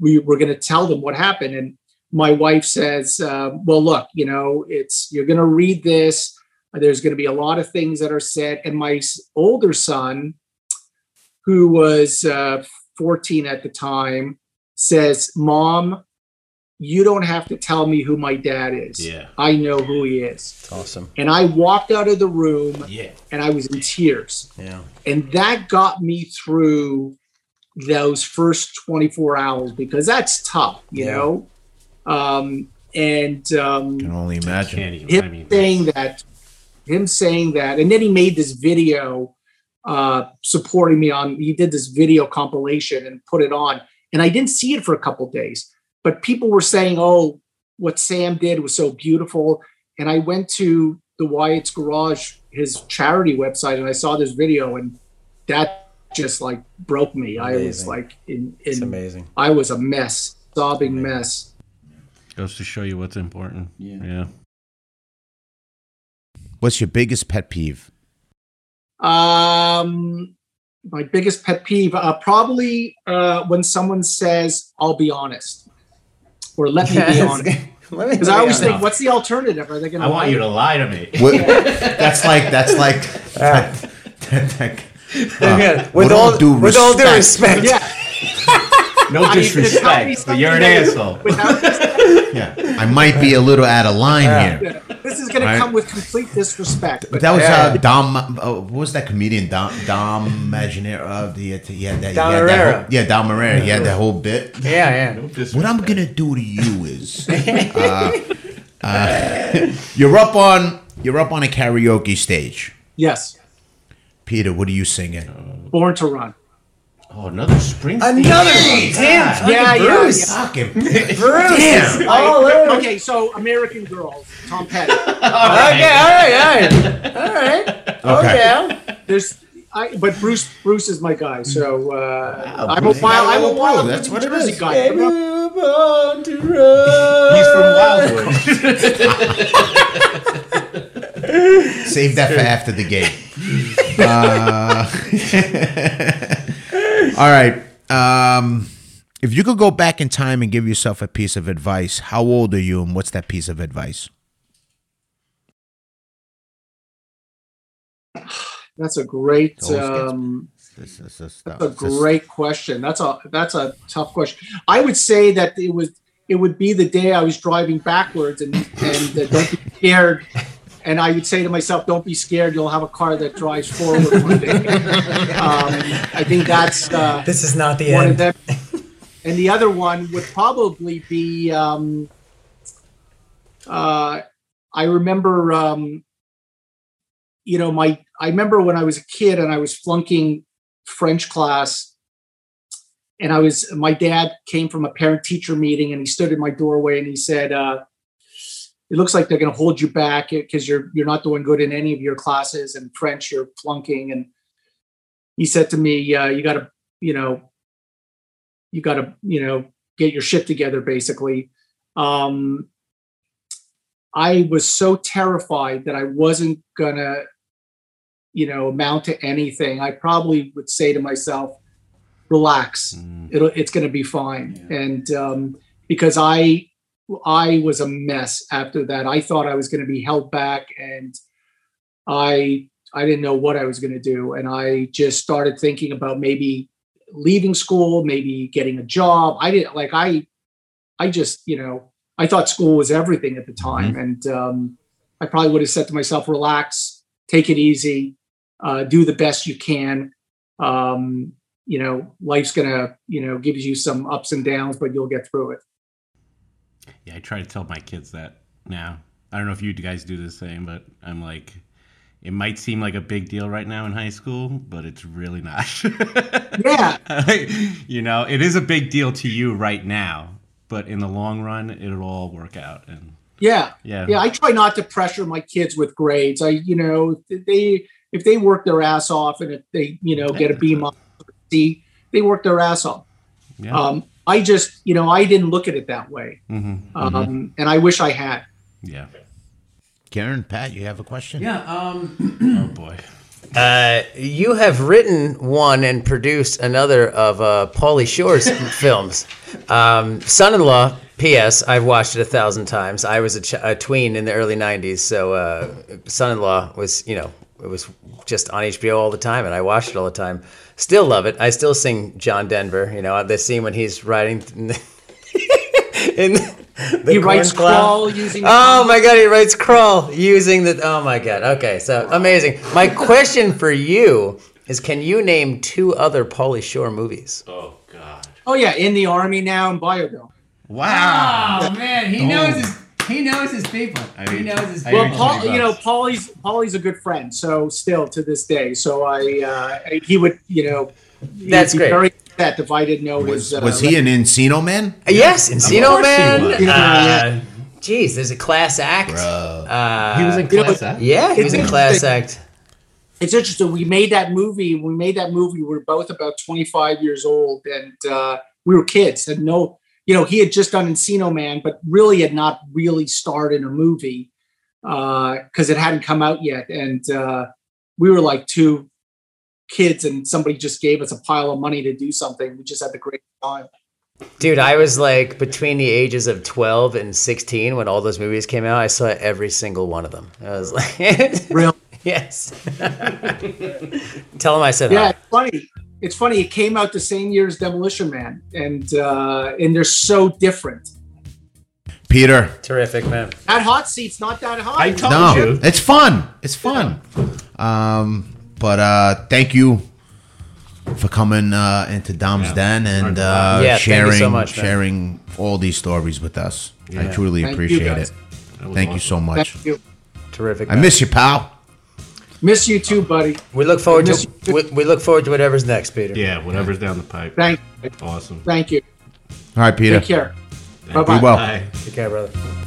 E: we were going to tell them what happened. And my wife says, uh, "Well, look, you know, it's you're going to read this. There's going to be a lot of things that are said." And my older son, who was uh, 14 at the time, says, Mom, you don't have to tell me who my dad is.
A: Yeah.
E: I know who he is.
D: It's awesome.
E: And I walked out of the room
A: Yeah.
E: and I was in tears.
D: Yeah.
E: And that got me through those first 24 hours because that's tough, you
D: Yeah.
E: know? Um, and um, I
C: Can only imagine.
E: Him
A: I mean,
E: saying that, him saying that, and then he made this video uh, supporting me on. He did this video compilation and put it on, and I didn't see it for a couple days. But people were saying, "Oh, what Sam did was so beautiful," and I went to the Wyatt's Garage, his charity website, and I saw this video, and that just like broke me. I was like in,
D: It's
E: in
D: amazing.
E: I was a mess, sobbing mess.
B: Goes to show you what's important.
A: Yeah.
B: Yeah.
C: What's your biggest pet peeve?
E: Um, my biggest pet peeve, uh, probably uh, when someone says, "I'll be honest," or "Let me be honest," because I always think, "What's the alternative? Are they going to?
A: I want you to lie to me.
C: What- that's like that's like that, that- that- uh,
D: with
C: with
D: all
C: all due
D: with all due
C: respect.
D: respect.
E: Yeah,
A: No
E: Are you gonna tell me
A: disrespect, but you're an asshole.
C: yeah, I might be a little out of line here.
E: yeah. This is going
C: Right.
E: to come with complete disrespect.
C: But that was
D: Yeah.
C: uh, Dom. Uh, what was that comedian? Dom Dom Imaginary. Uh, the, he had that.
D: Dom
C: he had that whole, yeah, Dom Irrera. He had that whole bit.
D: Yeah, yeah.
C: No What I'm gonna do to you is, uh, uh, you're up on you're up on a karaoke stage.
E: yes,
C: Peter, what are you singing?
E: born to run.
A: Oh, another Springsteen.
D: Another
A: Hey,
D: damn
A: God.
E: Yeah,
D: fucking
E: yeah,
D: Bruce.
E: yeah.
C: Fucking
D: Bruce.
C: Damn.
D: All over.
E: Okay, so American Girl, Tom Petty.
D: Okay, all right, all right, all right. Oh,
C: Okay.
E: There's, I, but Bruce, Bruce is my guy. So uh,
C: Wow,
E: I'm a
C: Bruce.
E: wild, I'm a
C: Bruce,
E: wild
C: that's what it
E: Jersey
C: is.
E: guy. I'm not-
A: He's from Wildwood.
C: Save that for after the game. Uh, all right. Um, if you could go back in time and give yourself a piece of advice, how old are you and what's that piece of advice?
E: That's a great. Um,
C: This, this, this,
E: That's a great question. That's a that's a tough question. I would say that it was it would be the day I was driving backwards and and uh, don't be scared. And I would say to myself, "Don't be scared. You'll have a car that drives forward one day." um, I think that's uh,
D: This is not the
E: one
D: end.
E: of them. And the other one would probably be. Um, uh, I remember, um, you know, my I remember when I was a kid and I was flunking French class, and I was my dad came from a parent teacher meeting and he stood in my doorway and he said, uh, "It looks like they're going to hold you back because you're you're not doing good in any of your classes and French you're flunking." And he said to me, uh, "You got to, you know." you got to you know get your shit together basically um i was so terrified that i wasn't gonna you know amount to anything i probably would say to myself relax it'll it's gonna be fine and um because i i was a mess after that i thought i was gonna be held back and i i didn't know what i was gonna do and i just started thinking about maybe leaving school, maybe getting a job. I didn't like I I just, you know, I thought school was everything at the time. And um, I probably would have said to myself, relax, take it easy, uh, do the best you can. Um, you know, life's gonna, you know, gives you some ups and downs, but you'll get through it.
B: Yeah, I try to tell my kids that now. I don't know if you guys do the same, but I'm like, it might seem like a big deal right now in high school, but it's really not.
E: Yeah.
B: you know, it is a big deal to you right now, but in the long run, it'll all work out. And
E: Yeah.
B: yeah,
E: Yeah. I try not to pressure my kids with grades. I, you know, they if they work their ass off and if they, you know, get a B minus or C, they work their ass off.
B: yeah.
E: Um, I just, you know, I didn't look at it that way.
B: Mhm,
E: Um, and I wish I had.
B: yeah.
C: Karen, Pat, you have a question?
A: Yeah. Um.
B: Oh boy.
D: Uh, you have written one and produced another of uh, Pauly Shore's films. Um, Son-in-Law. P.S. I've watched it a thousand times. I was a, ch- a tween in the early '90s, so uh, Son-in-Law was, you know, it was just on HBO all the time, and I watched it all the time. Still love it. I still sing John Denver. You know, the scene when he's riding in the, in, The
E: he writes
D: corn clown?
E: crawl using.
D: Oh my god, he writes crawl using the. Oh my god. Okay, so amazing. My question for you is: Can you name two other Pauly Shore movies?
A: Oh God.
E: Oh yeah, in the army now in Biodome.
B: Wow.
F: Oh man, he knows his he knows his people.
B: I
F: he knows his people.
E: Well, Paul, you know,
B: bucks.
E: Paulie's Paulie's a good friend. So still to this day, so I uh, he would you know.
D: That's great.
E: Very upset if I didn't know
C: Was,
E: his. Uh,
C: was he an Encino man?
D: Yes, Encino
B: course he
D: Man.
B: was.
D: Uh, Jeez, there's a class act. Uh,
B: He was in
E: you know,
B: class act?
D: yeah, he was in class act.
E: it's interesting. We made that movie. We made that movie, we were both about 25 years old, and uh, we were kids. And no, you know, he had just done Encino Man, but really had not really starred in a movie Uh, because it hadn't come out yet. And uh, we were like two kids, and somebody just gave us a pile of money to do something. We just had the great time.
D: Dude, I was like between the ages of 12 and 16 when all those movies came out. I saw every single one of them. I was like,
E: Real.
D: yes. Tell him I said
E: Yeah,
D: hi.
E: it's funny. It's funny. It came out the same year as Demolition Man, and uh, and they're so different.
C: Peter.
D: Terrific, man.
E: That hot seat's not that hot.
A: I told
C: No,
A: you.
C: it's fun. It's fun. Um, but uh, thank you for coming uh, into Dom's
A: Yeah.
C: Den and uh,
D: thank you
C: sharing
D: so much,
C: sharing all these stories with us. I truly
E: Thank
C: appreciate
E: guys.
C: it.
A: That was
C: Thank you so much.
E: Thank you.
D: Terrific.
C: I
D: man.
C: miss you, pal.
E: Miss you too, buddy.
D: We look forward
E: miss
D: to we, we look forward to whatever's next, Peter.
A: Yeah, whatever's down the pipe.
E: Thank,
A: Awesome.
E: thank you.
C: All right, Peter.
E: Take care. Bye-bye.
C: Be well.
A: Bye.
D: Take care, brother.